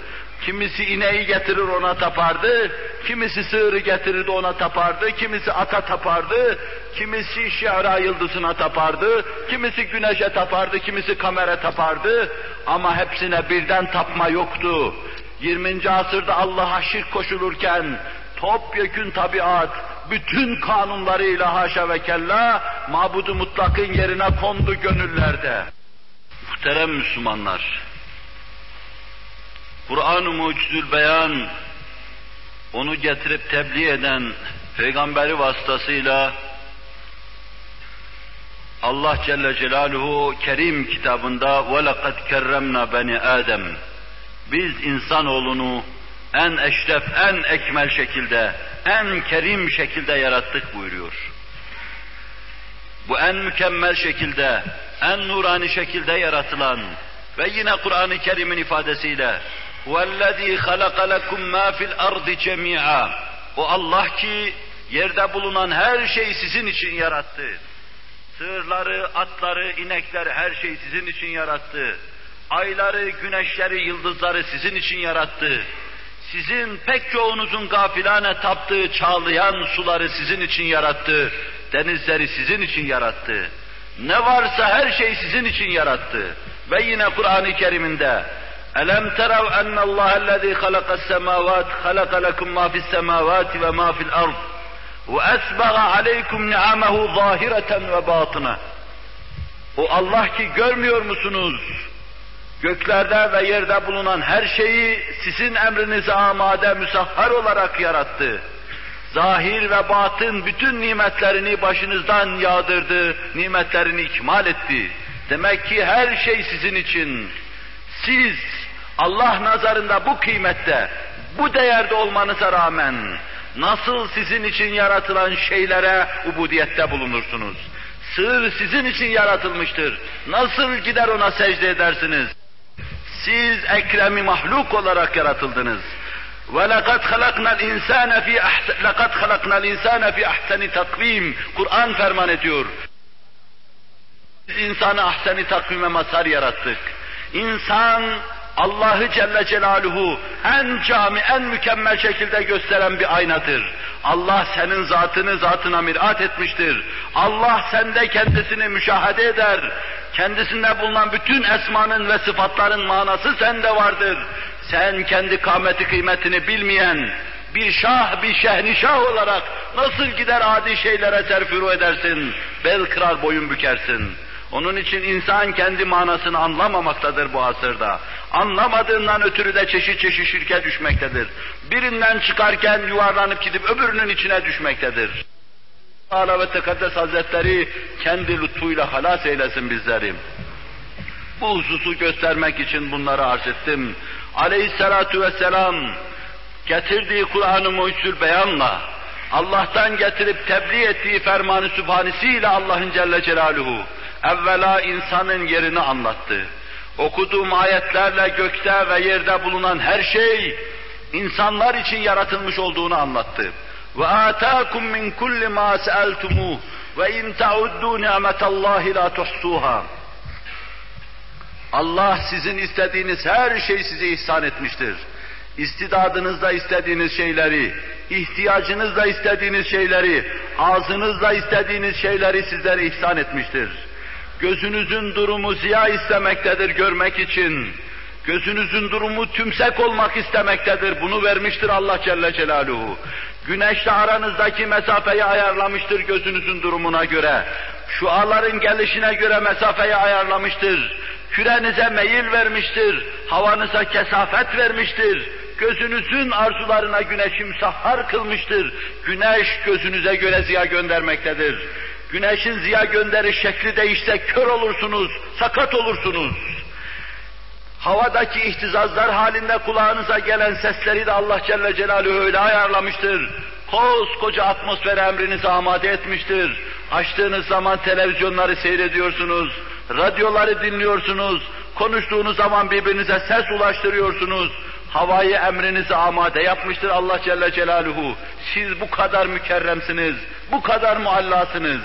Kimisi ineği getirir ona tapardı, kimisi sığırı getirirdi ona tapardı, kimisi ata tapardı, kimisi şiara yıldızına tapardı, kimisi güneşe tapardı, kimisi kamera tapardı ama hepsine birden tapma yoktu. 20. asırda Allah'a şirk koşulurken topyekün tabiat, bütün kanunlarıyla haşa ve kella mabudu mutlakın yerine kondu gönüllerde. Muhterem Müslümanlar, Kur'an-ı Mucizül Beyan onu getirip tebliğ eden peygamberi vasıtasıyla Allah Celle Celaluhu Kerim kitabında وَلَقَدْ كَرَّمْنَا بَنِي Adem Biz insanoğlunu en eşref, en ekmel şekilde, en kerim şekilde yarattık buyuruyor. Bu en mükemmel şekilde, en nurani şekilde yaratılan ve yine Kur'an-ı Kerim'in ifadesiyle وَالَّذ۪ي خَلَقَ لَكُمْ مَا فِي الْأَرْضِ جَمِيعًا O Allah ki yerde bulunan her şeyi sizin için yarattı. Sığırları, atları, inekleri her şeyi sizin için yarattı. Ayları, güneşleri, yıldızları sizin için yarattı. Sizin pek çoğunuzun gafilane taptığı çağlayan suları sizin için yarattı. Denizleri sizin için yarattı. Ne varsa her şey sizin için yarattı. Ve yine Kur'an-ı Kerim'inde Elem terav ennallâhellezî halakas semâvât halaka lekum mâ fis semâvâti ve mâ fil ard ve esbaga aleykum ni'amehu zâhireten ve batına. O Allah ki görmüyor musunuz? Göklerde ve yerde bulunan her şeyi sizin emrinize amade müsahhar olarak yarattı. Zahir ve batın bütün nimetlerini başınızdan yağdırdı, nimetlerini ikmal etti. Demek ki her şey sizin için. Siz Allah nazarında bu kıymette, bu değerde olmanıza rağmen nasıl sizin için yaratılan şeylere ubudiyette bulunursunuz? Sığır sizin için yaratılmıştır. Nasıl gider ona secde edersiniz? Siz ekremi mahluk olarak yaratıldınız. وَلَقَدْ خَلَقْنَا الْاِنْسَانَ فِي لَقَدْ خَلَقْنَا الْاِنْسَانَ فِي اَحْسَنِ takvim. Kur'an ferman ediyor. Biz insanı ahseni takvime mazhar yarattık. İnsan Allah'ı Celle Celaluhu en cami, en mükemmel şekilde gösteren bir aynadır. Allah senin zatını zatına mirat etmiştir. Allah sende kendisini müşahede eder. Kendisinde bulunan bütün esmanın ve sıfatların manası sende vardır. Sen kendi kâmeti kıymetini bilmeyen, bir şah, bir şehnişah olarak nasıl gider adi şeylere serfuru edersin, bel kırar boyun bükersin. Onun için insan kendi manasını anlamamaktadır bu asırda. Anlamadığından ötürü de çeşit çeşit şirke düşmektedir. Birinden çıkarken yuvarlanıp gidip öbürünün içine düşmektedir. Allah ve Tekaddes Hazretleri kendi lütfuyla halas eylesin bizleri. Bu hususu göstermek için bunları arz ettim. Aleyhissalatu vesselam getirdiği Kur'an-ı Mucizül Beyan'la Allah'tan getirip tebliğ ettiği fermanı sübhanesiyle Allah'ın Celle Celaluhu evvela insanın yerini anlattı. Okuduğum ayetlerle gökte ve yerde bulunan her şey insanlar için yaratılmış olduğunu anlattı. Ve ataakum min kulli ma sa'altumuh ve in ta'uddu ni'metallahi la tuhsuha. Allah sizin istediğiniz her şeyi size ihsan etmiştir. İstidadınızda istediğiniz şeyleri, ihtiyacınızda istediğiniz şeyleri, ağzınızla istediğiniz şeyleri sizlere ihsan etmiştir. Gözünüzün durumu ziya istemektedir görmek için. Gözünüzün durumu tümsek olmak istemektedir. Bunu vermiştir Allah Celle Celaluhu. Güneşle aranızdaki mesafeyi ayarlamıştır gözünüzün durumuna göre. Şuaların gelişine göre mesafeyi ayarlamıştır. Kürenize meyil vermiştir. Havanıza kesafet vermiştir. Gözünüzün arzularına güneşi müsahhar kılmıştır. Güneş gözünüze göre ziya göndermektedir. Güneşin ziya gönderiş şekli değişse kör olursunuz, sakat olursunuz. Havadaki ihtizazlar halinde kulağınıza gelen sesleri de Allah Celle Celaluhu öyle ayarlamıştır. Koskoca atmosfer emrinizi amade etmiştir. Açtığınız zaman televizyonları seyrediyorsunuz, radyoları dinliyorsunuz, konuştuğunuz zaman birbirinize ses ulaştırıyorsunuz. Havayı emrinizi amade yapmıştır Allah Celle Celaluhu. Siz bu kadar mükerremsiniz, bu kadar muallasınız.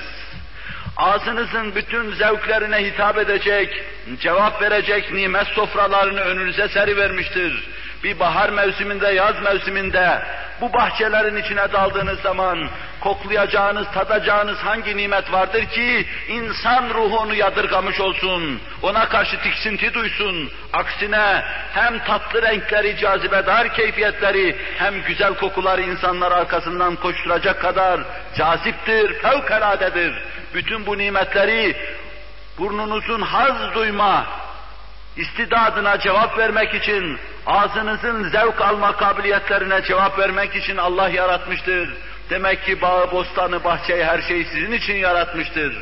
Ağzınızın bütün zevklerine hitap edecek, cevap verecek nimet sofralarını önünüze serivermiştir. Bir bahar mevsiminde, yaz mevsiminde bu bahçelerin içine daldığınız zaman koklayacağınız, tadacağınız hangi nimet vardır ki insan ruhu onu yadırgamış olsun, ona karşı tiksinti duysun. Aksine hem tatlı renkleri, cazibedar keyfiyetleri hem güzel kokuları insanlar arkasından koşturacak kadar caziptir, fevkaladedir. Bütün bu nimetleri burnunuzun haz duyma, istidadına cevap vermek için, ağzınızın zevk alma kabiliyetlerine cevap vermek için Allah yaratmıştır. Demek ki bağı, bostanı, bahçeyi, her şeyi sizin için yaratmıştır.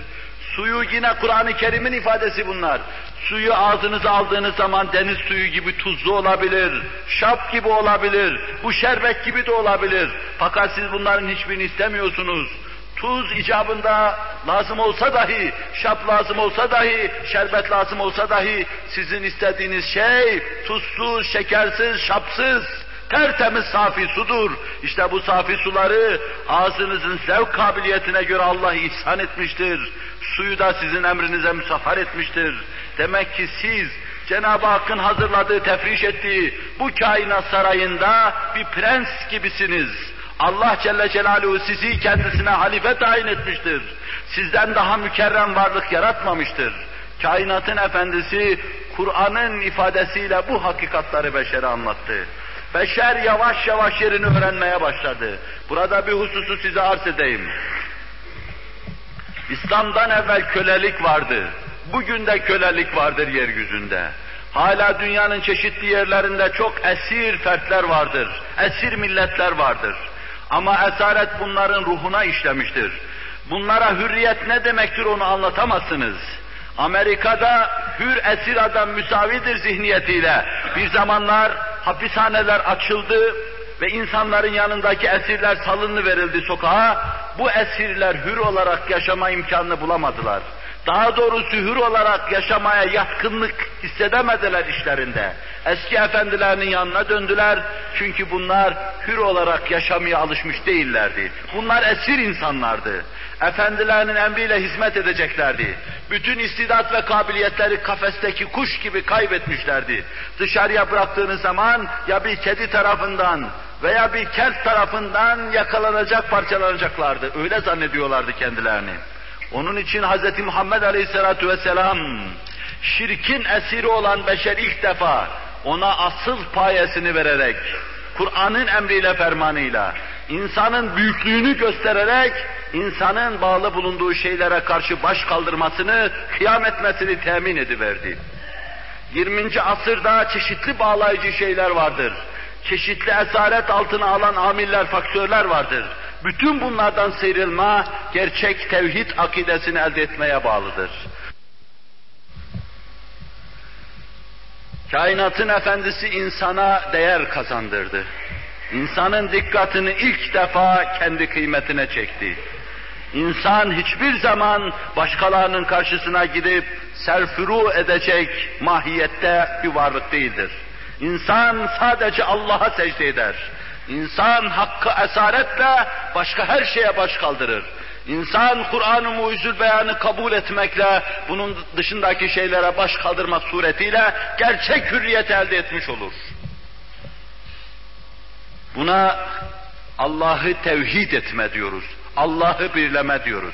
Suyu yine Kur'an-ı Kerim'in ifadesi bunlar. Suyu ağzınıza aldığınız zaman deniz suyu gibi tuzlu olabilir, şap gibi olabilir, bu şerbet gibi de olabilir. Fakat siz bunların hiçbirini istemiyorsunuz tuz icabında lazım olsa dahi, şap lazım olsa dahi, şerbet lazım olsa dahi sizin istediğiniz şey tuzsuz, şekersiz, şapsız, tertemiz safi sudur. İşte bu safi suları ağzınızın zevk kabiliyetine göre Allah ihsan etmiştir. Suyu da sizin emrinize müsahhar etmiştir. Demek ki siz Cenab-ı Hakk'ın hazırladığı, tefriş ettiği bu kainat sarayında bir prens gibisiniz. Allah Celle Celaluhu sizi kendisine halife tayin etmiştir. Sizden daha mükerrem varlık yaratmamıştır. Kainatın efendisi Kur'an'ın ifadesiyle bu hakikatları beşere anlattı. Beşer yavaş yavaş yerini öğrenmeye başladı. Burada bir hususu size arz edeyim. İslam'dan evvel kölelik vardı. Bugün de kölelik vardır yeryüzünde. Hala dünyanın çeşitli yerlerinde çok esir fertler vardır. Esir milletler vardır. Ama esaret bunların ruhuna işlemiştir. Bunlara hürriyet ne demektir onu anlatamazsınız. Amerika'da hür esir adam müsavidir zihniyetiyle bir zamanlar hapishaneler açıldı ve insanların yanındaki esirler salını verildi sokağa. Bu esirler hür olarak yaşama imkanını bulamadılar. Daha doğrusu hür olarak yaşamaya yatkınlık hissedemediler işlerinde. Eski efendilerinin yanına döndüler çünkü bunlar hür olarak yaşamaya alışmış değillerdi. Bunlar esir insanlardı. Efendilerinin emriyle hizmet edeceklerdi. Bütün istidat ve kabiliyetleri kafesteki kuş gibi kaybetmişlerdi. Dışarıya bıraktığınız zaman ya bir kedi tarafından veya bir kelt tarafından yakalanacak, parçalanacaklardı. Öyle zannediyorlardı kendilerini. Onun için Hz. Muhammed Aleyhisselatü Vesselam şirkin esiri olan beşer ilk defa ona asıl payesini vererek, Kur'an'ın emriyle fermanıyla, insanın büyüklüğünü göstererek, insanın bağlı bulunduğu şeylere karşı baş kaldırmasını, kıyam etmesini temin ediverdi. 20. asırda çeşitli bağlayıcı şeyler vardır. Çeşitli esaret altına alan amiller, faktörler vardır. Bütün bunlardan sıyrılma, gerçek tevhid akidesini elde etmeye bağlıdır. Kainatın efendisi insana değer kazandırdı. İnsanın dikkatini ilk defa kendi kıymetine çekti. İnsan hiçbir zaman başkalarının karşısına gidip serfuru edecek mahiyette bir varlık değildir. İnsan sadece Allah'a secde eder. İnsan hakkı esaretle başka her şeye baş kaldırır. İnsan Kur'an-ı Muizül Beyan'ı kabul etmekle, bunun dışındaki şeylere baş kaldırma suretiyle gerçek hürriyet elde etmiş olur. Buna Allah'ı tevhid etme diyoruz. Allah'ı birleme diyoruz.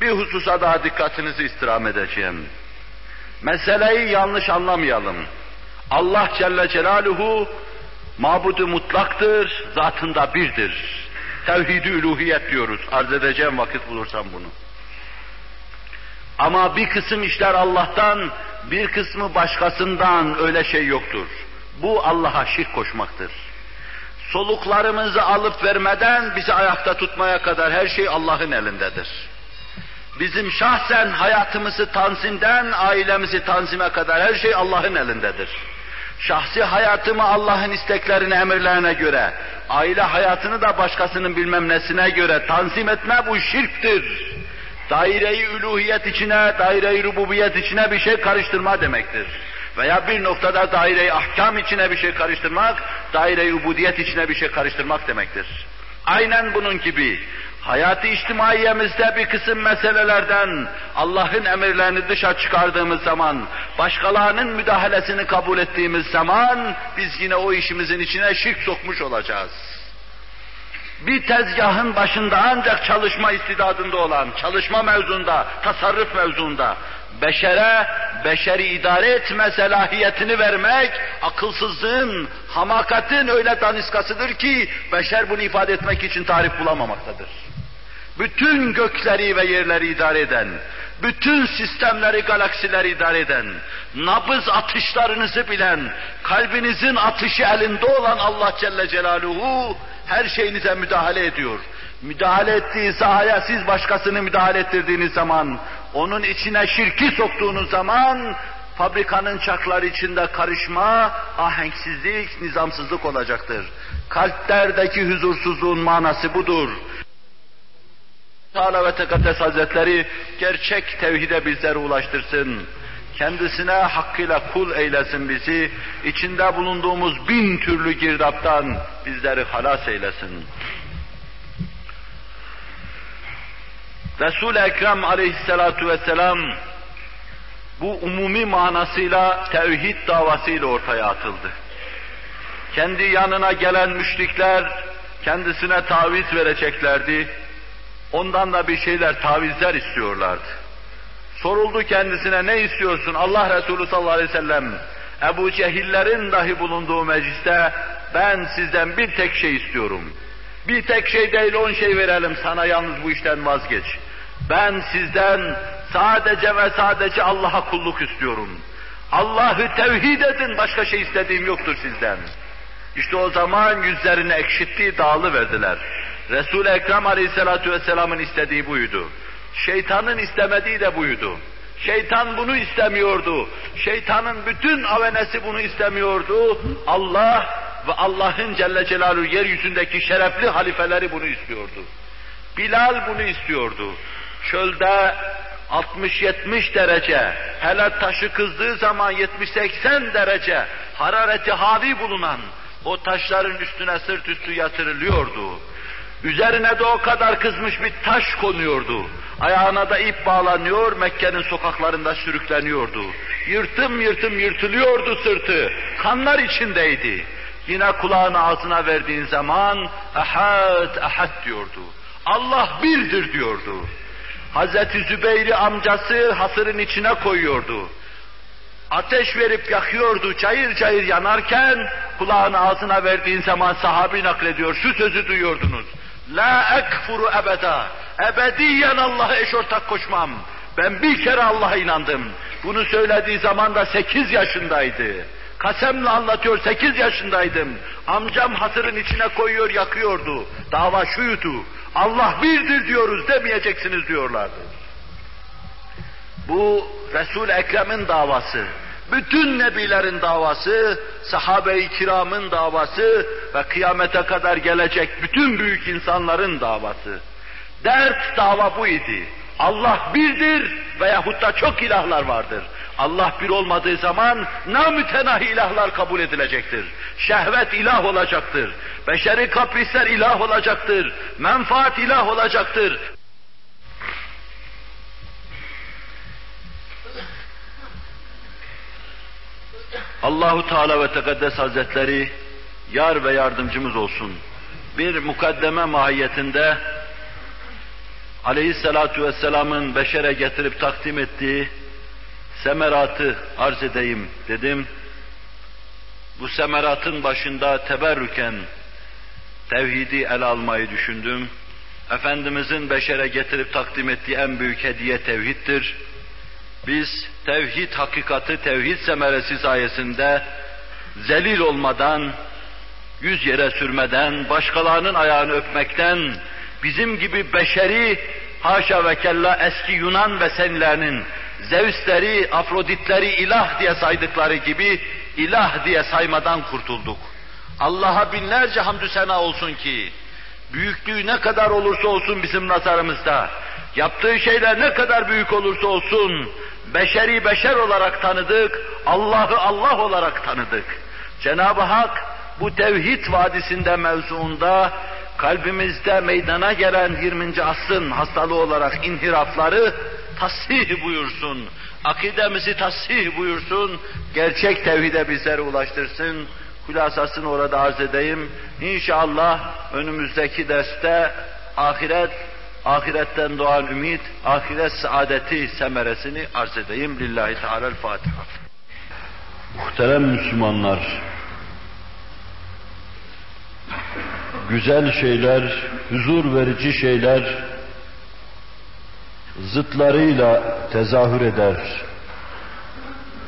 Bir hususa daha dikkatinizi istirham edeceğim. Meseleyi yanlış anlamayalım. Allah Celle Celaluhu mabudu mutlaktır, zatında birdir. Tevhid-i üluhiyet diyoruz. Arz edeceğim vakit bulursam bunu. Ama bir kısım işler Allah'tan, bir kısmı başkasından öyle şey yoktur. Bu Allah'a şirk koşmaktır. Soluklarımızı alıp vermeden bizi ayakta tutmaya kadar her şey Allah'ın elindedir. Bizim şahsen hayatımızı tanzimden ailemizi tanzime kadar her şey Allah'ın elindedir. Şahsi hayatımı Allah'ın isteklerine, emirlerine göre, aile hayatını da başkasının bilmem nesine göre tanzim etme bu şirktir. Daire-i üluhiyet içine, daire-i rububiyet içine bir şey karıştırma demektir. Veya bir noktada daire-i ahkam içine bir şey karıştırmak, daire-i ubudiyet içine bir şey karıştırmak demektir. Aynen bunun gibi hayatı içtimaiyemizde bir kısım meselelerden Allah'ın emirlerini dışa çıkardığımız zaman, başkalarının müdahalesini kabul ettiğimiz zaman biz yine o işimizin içine şirk sokmuş olacağız. Bir tezgahın başında ancak çalışma istidadında olan, çalışma mevzunda, tasarruf mevzunda, beşere, beşeri idare etme selahiyetini vermek, akılsızlığın, hamakatin öyle daniskasıdır ki, beşer bunu ifade etmek için tarif bulamamaktadır. Bütün gökleri ve yerleri idare eden, bütün sistemleri, galaksileri idare eden, nabız atışlarınızı bilen, kalbinizin atışı elinde olan Allah Celle Celaluhu her şeyinize müdahale ediyor. Müdahale ettiği sahaya siz başkasını müdahale ettirdiğiniz zaman, onun içine şirki soktuğunuz zaman, fabrikanın çakları içinde karışma, ahenksizlik, nizamsızlık olacaktır. Kalplerdeki huzursuzluğun manası budur. Teala ve Tekaddes Hazretleri gerçek tevhide bizleri ulaştırsın. Kendisine hakkıyla kul eylesin bizi. içinde bulunduğumuz bin türlü girdaptan bizleri halas eylesin. Resul-i Ekrem aleyhissalatu vesselam bu umumi manasıyla tevhid davasıyla ortaya atıldı. Kendi yanına gelen müşrikler kendisine taviz vereceklerdi. Ondan da bir şeyler, tavizler istiyorlardı. Soruldu kendisine ne istiyorsun? Allah Resulü sallallahu aleyhi ve sellem Ebu Cehillerin dahi bulunduğu mecliste ben sizden bir tek şey istiyorum. Bir tek şey değil on şey verelim sana yalnız bu işten vazgeç. Ben sizden sadece ve sadece Allah'a kulluk istiyorum. Allah'ı tevhid edin başka şey istediğim yoktur sizden. İşte o zaman yüzlerini ekşitti, dağılı verdiler. Resul-i Ekrem Aleyhisselatü Vesselam'ın istediği buydu. Şeytanın istemediği de buydu. Şeytan bunu istemiyordu. Şeytanın bütün avenesi bunu istemiyordu. Allah ve Allah'ın Celle Celaluhu yeryüzündeki şerefli halifeleri bunu istiyordu. Bilal bunu istiyordu. Çölde 60-70 derece, hele taşı kızdığı zaman 70-80 derece harareti hali bulunan o taşların üstüne sırt üstü yatırılıyordu. Üzerine de o kadar kızmış bir taş konuyordu. Ayağına da ip bağlanıyor, Mekke'nin sokaklarında sürükleniyordu. Yırtım yırtım yırtılıyordu sırtı, kanlar içindeydi. Yine kulağını ağzına verdiğin zaman, ahad ahad diyordu. Allah birdir diyordu. Hazreti Zübeyir'i amcası hasırın içine koyuyordu. Ateş verip yakıyordu, cayır cayır yanarken kulağını ağzına verdiğin zaman sahabi naklediyor, şu sözü duyuyordunuz. La ekfuru ebeda. Ebediyen Allah'a eş ortak koşmam. Ben bir kere Allah'a inandım. Bunu söylediği zaman da sekiz yaşındaydı. Kasemle anlatıyor, sekiz yaşındaydım. Amcam hasırın içine koyuyor, yakıyordu. Dava şuydu, Allah birdir diyoruz demeyeceksiniz diyorlardı. Bu Resul-i Ekrem'in davası, bütün nebilerin davası, sahabe-i kiramın davası ve kıyamete kadar gelecek bütün büyük insanların davası. Dert dava bu idi. Allah birdir veyahut da çok ilahlar vardır. Allah bir olmadığı zaman namütenahi ilahlar kabul edilecektir. Şehvet ilah olacaktır. Beşeri kaprisler ilah olacaktır. Menfaat ilah olacaktır. Allahu Teala ve Tekaddes Hazretleri yar ve yardımcımız olsun. Bir mukaddeme mahiyetinde Aleyhisselatu Vesselam'ın beşere getirip takdim ettiği semeratı arz edeyim dedim. Bu semeratın başında teberrüken tevhidi ele almayı düşündüm. Efendimizin beşere getirip takdim ettiği en büyük hediye tevhiddir. Biz tevhid hakikati, tevhid semeresi sayesinde zelil olmadan, yüz yere sürmeden, başkalarının ayağını öpmekten, bizim gibi beşeri, haşa ve kella eski Yunan ve senlerinin Zeusleri, Afroditleri ilah diye saydıkları gibi ilah diye saymadan kurtulduk. Allah'a binlerce hamdü sena olsun ki, büyüklüğü ne kadar olursa olsun bizim nazarımızda, yaptığı şeyler ne kadar büyük olursa olsun, beşeri beşer olarak tanıdık, Allah'ı Allah olarak tanıdık. Cenab-ı Hak bu tevhid vadisinde mevzuunda kalbimizde meydana gelen 20. asrın hastalığı olarak inhirafları tasih buyursun. Akidemizi tasih buyursun. Gerçek tevhide bizleri ulaştırsın. Hülasasını orada arz edeyim. İnşallah önümüzdeki derste ahiret, ahiretten doğan ümit, ahiret saadeti semeresini arz edeyim. Lillahi Teala'l-Fatiha. Muhterem Müslümanlar, güzel şeyler, huzur verici şeyler zıtlarıyla tezahür eder.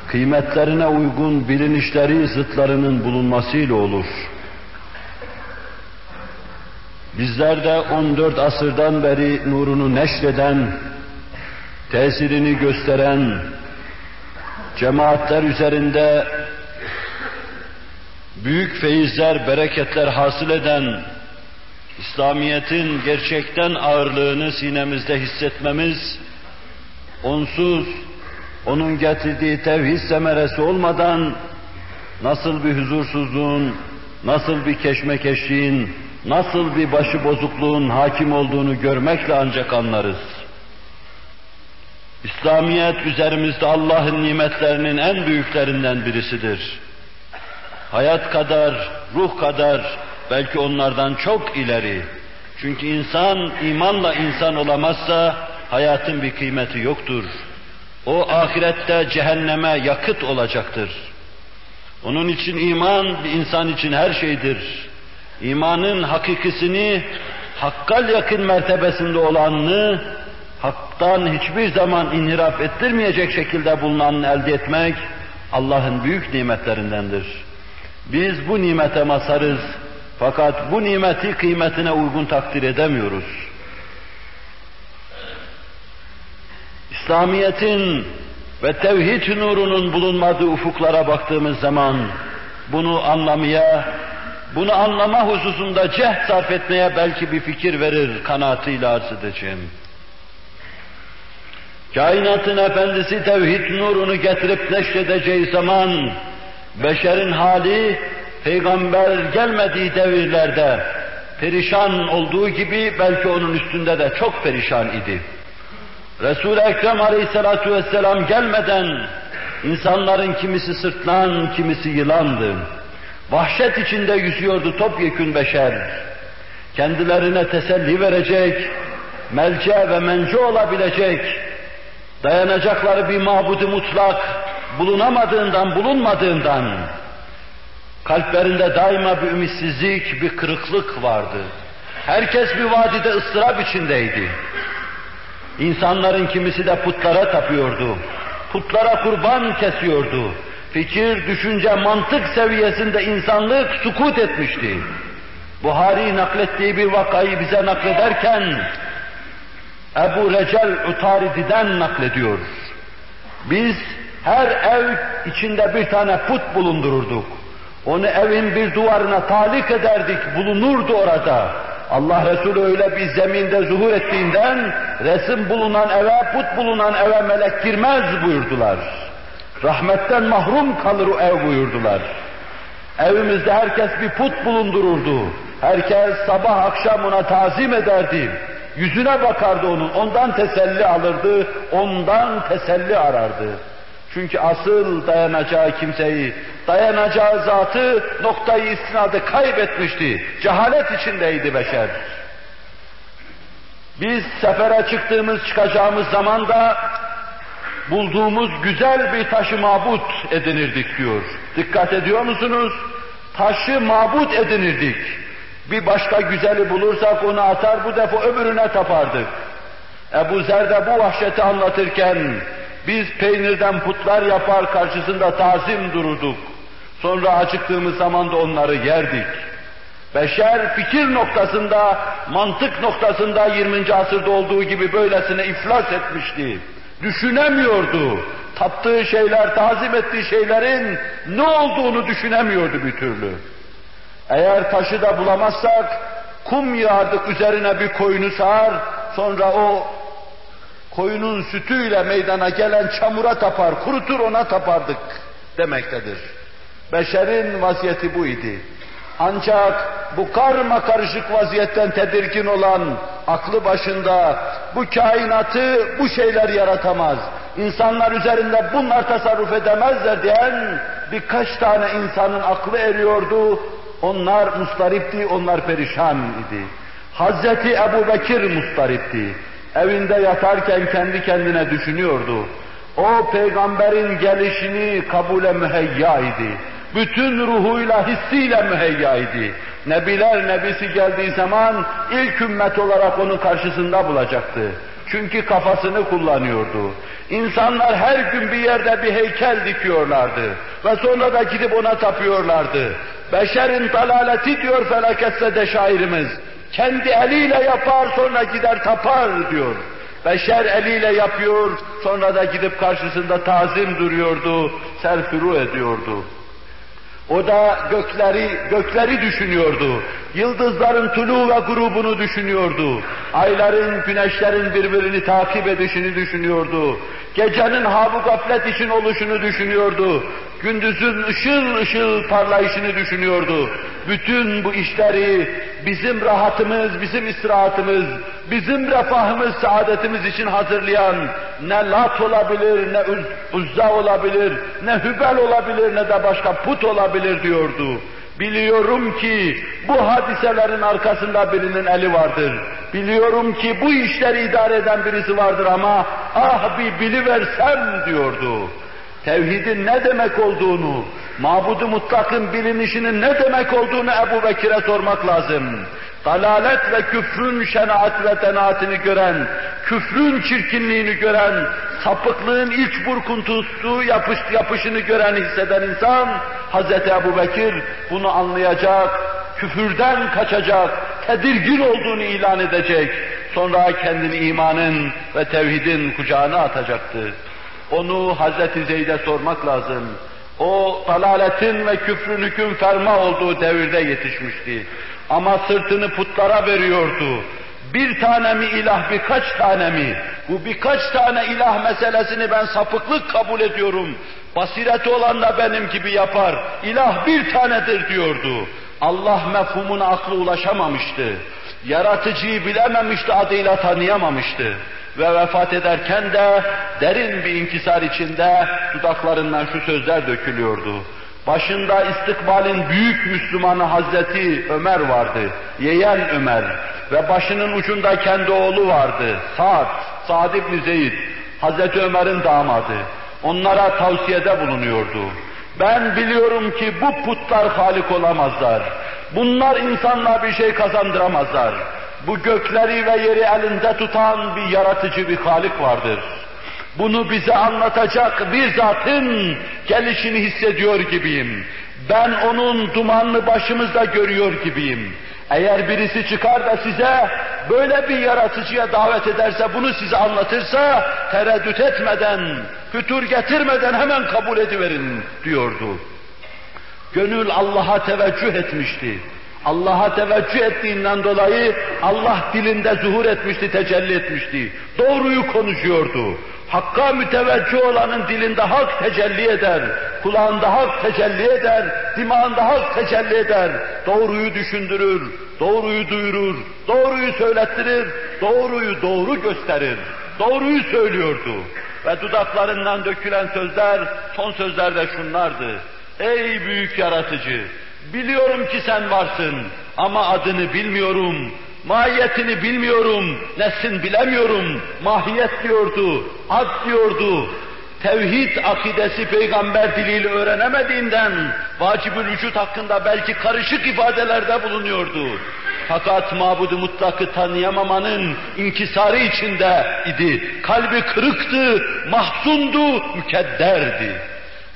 Kıymetlerine uygun bilinişleri zıtlarının bulunmasıyla olur. Bizler de 14 asırdan beri nurunu neşreden, tesirini gösteren, cemaatler üzerinde büyük feyizler, bereketler hasıl eden, İslamiyet'in gerçekten ağırlığını sinemizde hissetmemiz, onsuz, onun getirdiği tevhid semeresi olmadan nasıl bir huzursuzluğun, nasıl bir keşmekeşliğin, nasıl bir başı bozukluğun hakim olduğunu görmekle ancak anlarız. İslamiyet üzerimizde Allah'ın nimetlerinin en büyüklerinden birisidir. Hayat kadar, ruh kadar, belki onlardan çok ileri. Çünkü insan imanla insan olamazsa hayatın bir kıymeti yoktur. O ahirette cehenneme yakıt olacaktır. Onun için iman bir insan için her şeydir. İmanın hakikisini, hakkal yakın mertebesinde olanını, haktan hiçbir zaman inhiraf ettirmeyecek şekilde bulunanını elde etmek, Allah'ın büyük nimetlerindendir. Biz bu nimete masarız, fakat bu nimeti kıymetine uygun takdir edemiyoruz. İslamiyet'in ve tevhid nurunun bulunmadığı ufuklara baktığımız zaman bunu anlamaya, bunu anlama hususunda cehd sarf etmeye belki bir fikir verir kanaatiyle arz edeceğim. Kainatın efendisi tevhid nurunu getirip neşredeceği zaman beşerin hali peygamber gelmediği devirlerde perişan olduğu gibi belki onun üstünde de çok perişan idi. Resul-i Ekrem Aleyhisselatü Vesselam gelmeden insanların kimisi sırtlan, kimisi yılandı. Vahşet içinde yüzüyordu topyekün beşer. Kendilerine teselli verecek, melce ve mence olabilecek, dayanacakları bir mabudu mutlak bulunamadığından, bulunmadığından, kalplerinde daima bir ümitsizlik, bir kırıklık vardı. Herkes bir vadide ıstırap içindeydi. İnsanların kimisi de putlara tapıyordu. Putlara kurban kesiyordu. Fikir, düşünce, mantık seviyesinde insanlık sukut etmişti. Buhari naklettiği bir vakayı bize naklederken Ebu Recel Utaridi'den naklediyor. Biz her ev içinde bir tane put bulundururduk. Onu evin bir duvarına talik ederdik, bulunurdu orada. Allah Resulü öyle bir zeminde zuhur ettiğinden resim bulunan eve, put bulunan eve melek girmez buyurdular. Rahmetten mahrum kalır o ev buyurdular. Evimizde herkes bir put bulundururdu. Herkes sabah akşam ona tazim ederdi. Yüzüne bakardı onun, ondan teselli alırdı, ondan teselli arardı. Çünkü asıl dayanacağı kimseyi, dayanacağı zatı, noktayı istinadı kaybetmişti. Cehalet içindeydi beşer. Biz sefere çıktığımız, çıkacağımız zaman da bulduğumuz güzel bir taşı mabut edinirdik diyor. Dikkat ediyor musunuz? Taşı mabut edinirdik. Bir başka güzeli bulursak onu atar, bu defa öbürüne tapardık. Ebu Zer de bu vahşeti anlatırken, biz peynirden putlar yapar karşısında tazim dururduk. Sonra acıktığımız zaman da onları yerdik. Beşer fikir noktasında, mantık noktasında 20. asırda olduğu gibi böylesine iflas etmişti. Düşünemiyordu. Taptığı şeyler, tazim ettiği şeylerin ne olduğunu düşünemiyordu bir türlü. Eğer taşı da bulamazsak, kum yağardık üzerine bir koyunu sağar, sonra o koyunun sütüyle meydana gelen çamura tapar, kurutur ona tapardık demektedir. Beşerin vaziyeti bu idi. Ancak bu karma karışık vaziyetten tedirgin olan aklı başında bu kainatı bu şeyler yaratamaz. İnsanlar üzerinde bunlar tasarruf edemezler diyen birkaç tane insanın aklı eriyordu. Onlar mustaripti, onlar perişan idi. Hazreti Ebu Bekir mustaripti. Evinde yatarken kendi kendine düşünüyordu. O peygamberin gelişini kabule müheyya idi. Bütün ruhuyla, hissiyle müheyya idi. Nebiler nebisi geldiği zaman ilk ümmet olarak onu karşısında bulacaktı. Çünkü kafasını kullanıyordu. İnsanlar her gün bir yerde bir heykel dikiyorlardı. Ve sonra da gidip ona tapıyorlardı. Beşerin dalaleti diyor felaketse de şairimiz. Kendi eliyle yapar sonra gider tapar diyor. Beşer eliyle yapıyor sonra da gidip karşısında tazim duruyordu, serfuru ediyordu. O da gökleri, gökleri düşünüyordu. Yıldızların tulu ve grubunu düşünüyordu. Ayların, güneşlerin birbirini takip edişini düşünüyordu. Gecenin habu gaflet için oluşunu düşünüyordu. Gündüzün ışıl ışıl parlayışını düşünüyordu. bütün bu işleri bizim rahatımız, bizim istirahatımız, bizim refahımız, saadetimiz için hazırlayan ne Lat olabilir, ne Uzza olabilir, ne Hübel olabilir, ne de başka put olabilir diyordu. Biliyorum ki bu hadiselerin arkasında birinin eli vardır. Biliyorum ki bu işleri idare eden birisi vardır ama ah bir biliversem diyordu. Tevhidin ne demek olduğunu, mabudu mutlakın bilinişinin ne demek olduğunu Ebu Bekir'e sormak lazım. Dalalet ve küfrün şenaat ve tenaatini gören, küfrün çirkinliğini gören, sapıklığın ilk burkuntusu yapış, yapışını gören, hisseden insan, Hz. Ebu Bekir bunu anlayacak, küfürden kaçacak, tedirgin olduğunu ilan edecek, sonra kendini imanın ve tevhidin kucağına atacaktı. Onu Hazreti Zeyd'e sormak lazım. O dalaletin ve küfrün hüküm ferma olduğu devirde yetişmişti. Ama sırtını putlara veriyordu. Bir tane mi ilah, birkaç tane mi? Bu birkaç tane ilah meselesini ben sapıklık kabul ediyorum. Basireti olan da benim gibi yapar. İlah bir tanedir diyordu. Allah mefhumuna aklı ulaşamamıştı. Yaratıcıyı bilememişti, adıyla tanıyamamıştı. Ve vefat ederken de derin bir inkisar içinde dudaklarından şu sözler dökülüyordu. Başında istikbalin büyük Müslümanı Hazreti Ömer vardı, yeğen Ömer. Ve başının ucunda kendi oğlu vardı, Sa'd, Sa'd ibn Zeyd, Hazreti Ömer'in damadı. Onlara tavsiyede bulunuyordu. Ben biliyorum ki bu putlar halik olamazlar. Bunlar insanla bir şey kazandıramazlar. Bu gökleri ve yeri elinde tutan bir yaratıcı bir halik vardır. Bunu bize anlatacak bir zatın gelişini hissediyor gibiyim. Ben onun dumanlı başımızda görüyor gibiyim. Eğer birisi çıkar da size böyle bir yaratıcıya davet ederse, bunu size anlatırsa, tereddüt etmeden, fütur getirmeden hemen kabul ediverin diyordu. Gönül Allah'a teveccüh etmişti. Allah'a teveccüh ettiğinden dolayı Allah dilinde zuhur etmişti, tecelli etmişti. Doğruyu konuşuyordu. Hakka müteveccüh olanın dilinde hak tecelli eder, kulağında hak tecelli eder, dimağında hak tecelli eder. Doğruyu düşündürür, doğruyu duyurur, doğruyu söylettirir, doğruyu doğru gösterir. Doğruyu söylüyordu. Ve dudaklarından dökülen sözler, son sözler de şunlardı. Ey büyük yaratıcı! Biliyorum ki sen varsın ama adını bilmiyorum, mahiyetini bilmiyorum, nesin bilemiyorum, mahiyet diyordu, ad diyordu. Tevhid akidesi peygamber diliyle öğrenemediğinden vacibül vücut hakkında belki karışık ifadelerde bulunuyordu. Fakat mabudu mutlakı tanıyamamanın inkisarı içinde idi. Kalbi kırıktı, mahzundu, mükedderdi.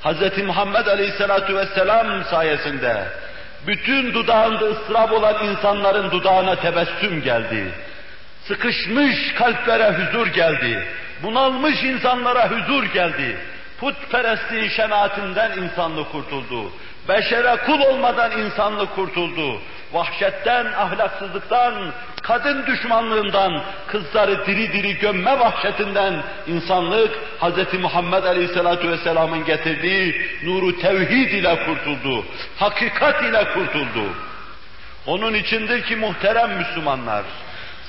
Hz. Muhammed Aleyhisselatü Vesselam sayesinde bütün dudağında ıstırap olan insanların dudağına tebessüm geldi. Sıkışmış kalplere huzur geldi. Bunalmış insanlara huzur geldi. Putperestliğin şenaatinden insanlık kurtuldu. Beşere kul olmadan insanlık kurtuldu. Vahşetten, ahlaksızlıktan, kadın düşmanlığından, kızları diri diri gömme vahşetinden insanlık Hz. Muhammed Aleyhisselatü Vesselam'ın getirdiği nuru tevhid ile kurtuldu. Hakikat ile kurtuldu. Onun içindir ki muhterem Müslümanlar,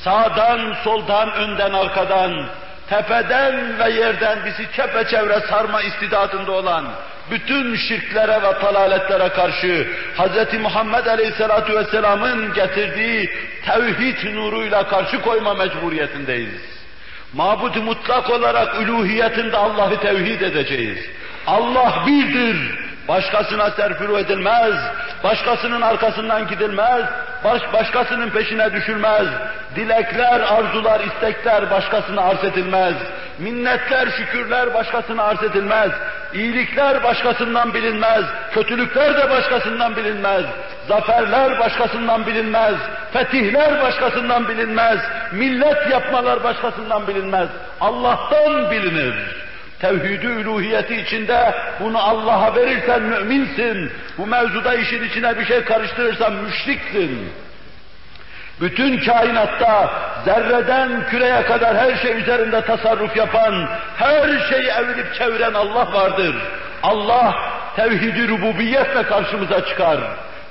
sağdan, soldan, önden, arkadan, tepeden ve yerden bizi çepeçevre sarma istidadında olan bütün şirklere ve talaletlere karşı Hz. Muhammed Aleyhisselatü Vesselam'ın getirdiği tevhid nuruyla karşı koyma mecburiyetindeyiz. Mabud mutlak olarak üluhiyetinde Allah'ı tevhid edeceğiz. Allah birdir, Başkasına serfiru edilmez, başkasının arkasından gidilmez, baş, başkasının peşine düşülmez. Dilekler, arzular, istekler başkasına arz edilmez. Minnetler, şükürler başkasına arz edilmez. İyilikler başkasından bilinmez. Kötülükler de başkasından bilinmez. Zaferler başkasından bilinmez. Fetihler başkasından bilinmez. Millet yapmalar başkasından bilinmez. Allah'tan bilinir. Tevhid-i içinde bunu Allah'a verirsen müminsin. Bu mevzuda işin içine bir şey karıştırırsan müşriksin. Bütün kainatta zerreden küreye kadar her şey üzerinde tasarruf yapan, her şeyi evirip çeviren Allah vardır. Allah tevhid-i rububiyetle karşımıza çıkar.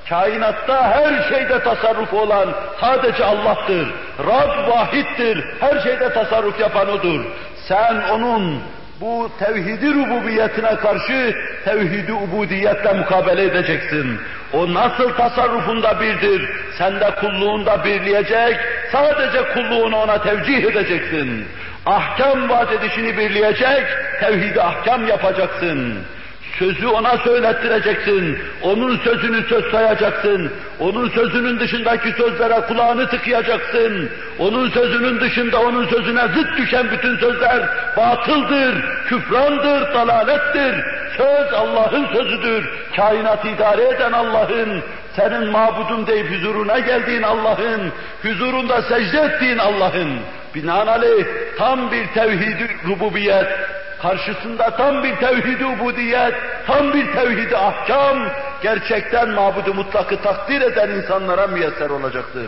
Kainatta her şeyde tasarruf olan sadece Allah'tır. Rab vahittir. Her şeyde tasarruf yapan O'dur. Sen O'nun bu tevhidi rububiyetine karşı tevhidi ubudiyetle mukabele edeceksin. O nasıl tasarrufunda birdir, sen de kulluğunda birleyecek, sadece kulluğunu ona tevcih edeceksin. Ahkam vaat edişini birleyecek, tevhidi ahkam yapacaksın. Sözü ona söylettireceksin. Onun sözünü söz sayacaksın. Onun sözünün dışındaki sözlere kulağını tıkayacaksın. Onun sözünün dışında onun sözüne zıt düşen bütün sözler batıldır, küfrandır, dalalettir. Söz Allah'ın sözüdür. Kainat idare eden Allah'ın, senin mabudun deyip huzuruna geldiğin Allah'ın, huzurunda secde ettiğin Allah'ın. Binaenaleyh tam bir tevhid-i rububiyet, karşısında tam bir tevhid-i ubudiyet, tam bir tevhid-i ahkam, gerçekten mabudu mutlakı takdir eden insanlara müyesser olacaktır.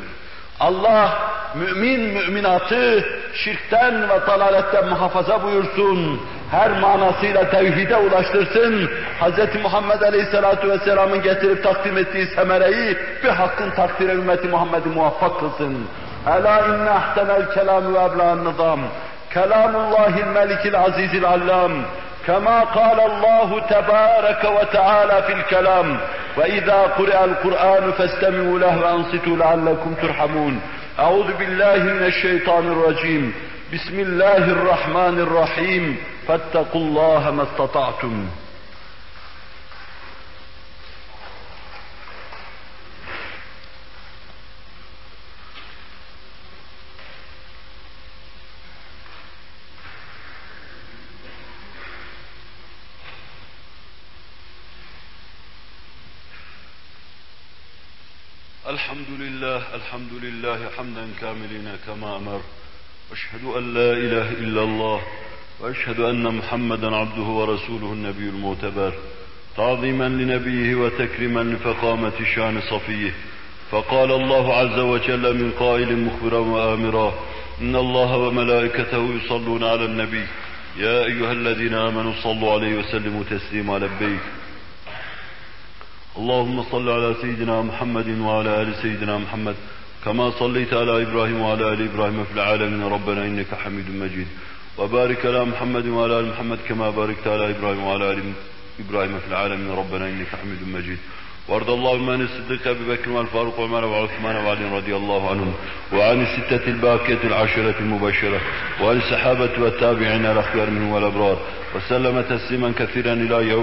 Allah mümin müminatı şirkten ve dalaletten muhafaza buyursun. Her manasıyla tevhide ulaştırsın. Hz. Muhammed Aleyhisselatü Vesselam'ın getirip takdim ettiği semereyi bir hakkın takdire ümmeti Muhammed'i muvaffak kılsın. Ela inne ahsenel kelam ve ebla'n nizam. Kelamullahil melikil azizil allam. كما قال الله تبارك وتعالى في الكلام وإذا قرأ القرآن فاستمعوا له وأنصتوا لعلكم ترحمون. أعوذ بالله من الشيطان الرجيم. بسم الله الرحمن الرحيم. فاتقوا الله ما استطعتم. الحمد لله الحمد لله حمدا كاملين كما أمر. أشهد أن لا إله إلا الله وأشهد أن محمدا عبده ورسوله النبي المعتبر. تعظيما لنبيه وتكريما لفقامة شان صفيه. فقال الله عز وجل من قائل مخبرا وآمرا إن الله وملائكته يصلون على النبي. يا أيها الذين آمنوا صلوا عليه وسلموا تسليما لبيك. اللهم صل على سيدنا محمد وعلى آل سيدنا محمد كما صليت على إبراهيم وعلى آل إبراهيم في العالمين. ربنا إنك حميد مجيد. وبارك على محمد وعلى آل محمد كما باركت على إبراهيم وعلى آل إبراهيم في العالمين. ربنا إنك حميد مجيد. وارض اللهم عن الصديق أبي بكر والفاروق وعمر وعثمان وعلي رضي الله عنهم وعن الستة الباقية العشرة المبشرة وعن الصحابة والتابعين الأخيار منهم والأبرار. وسلم تسليما كثيرا إلى يوم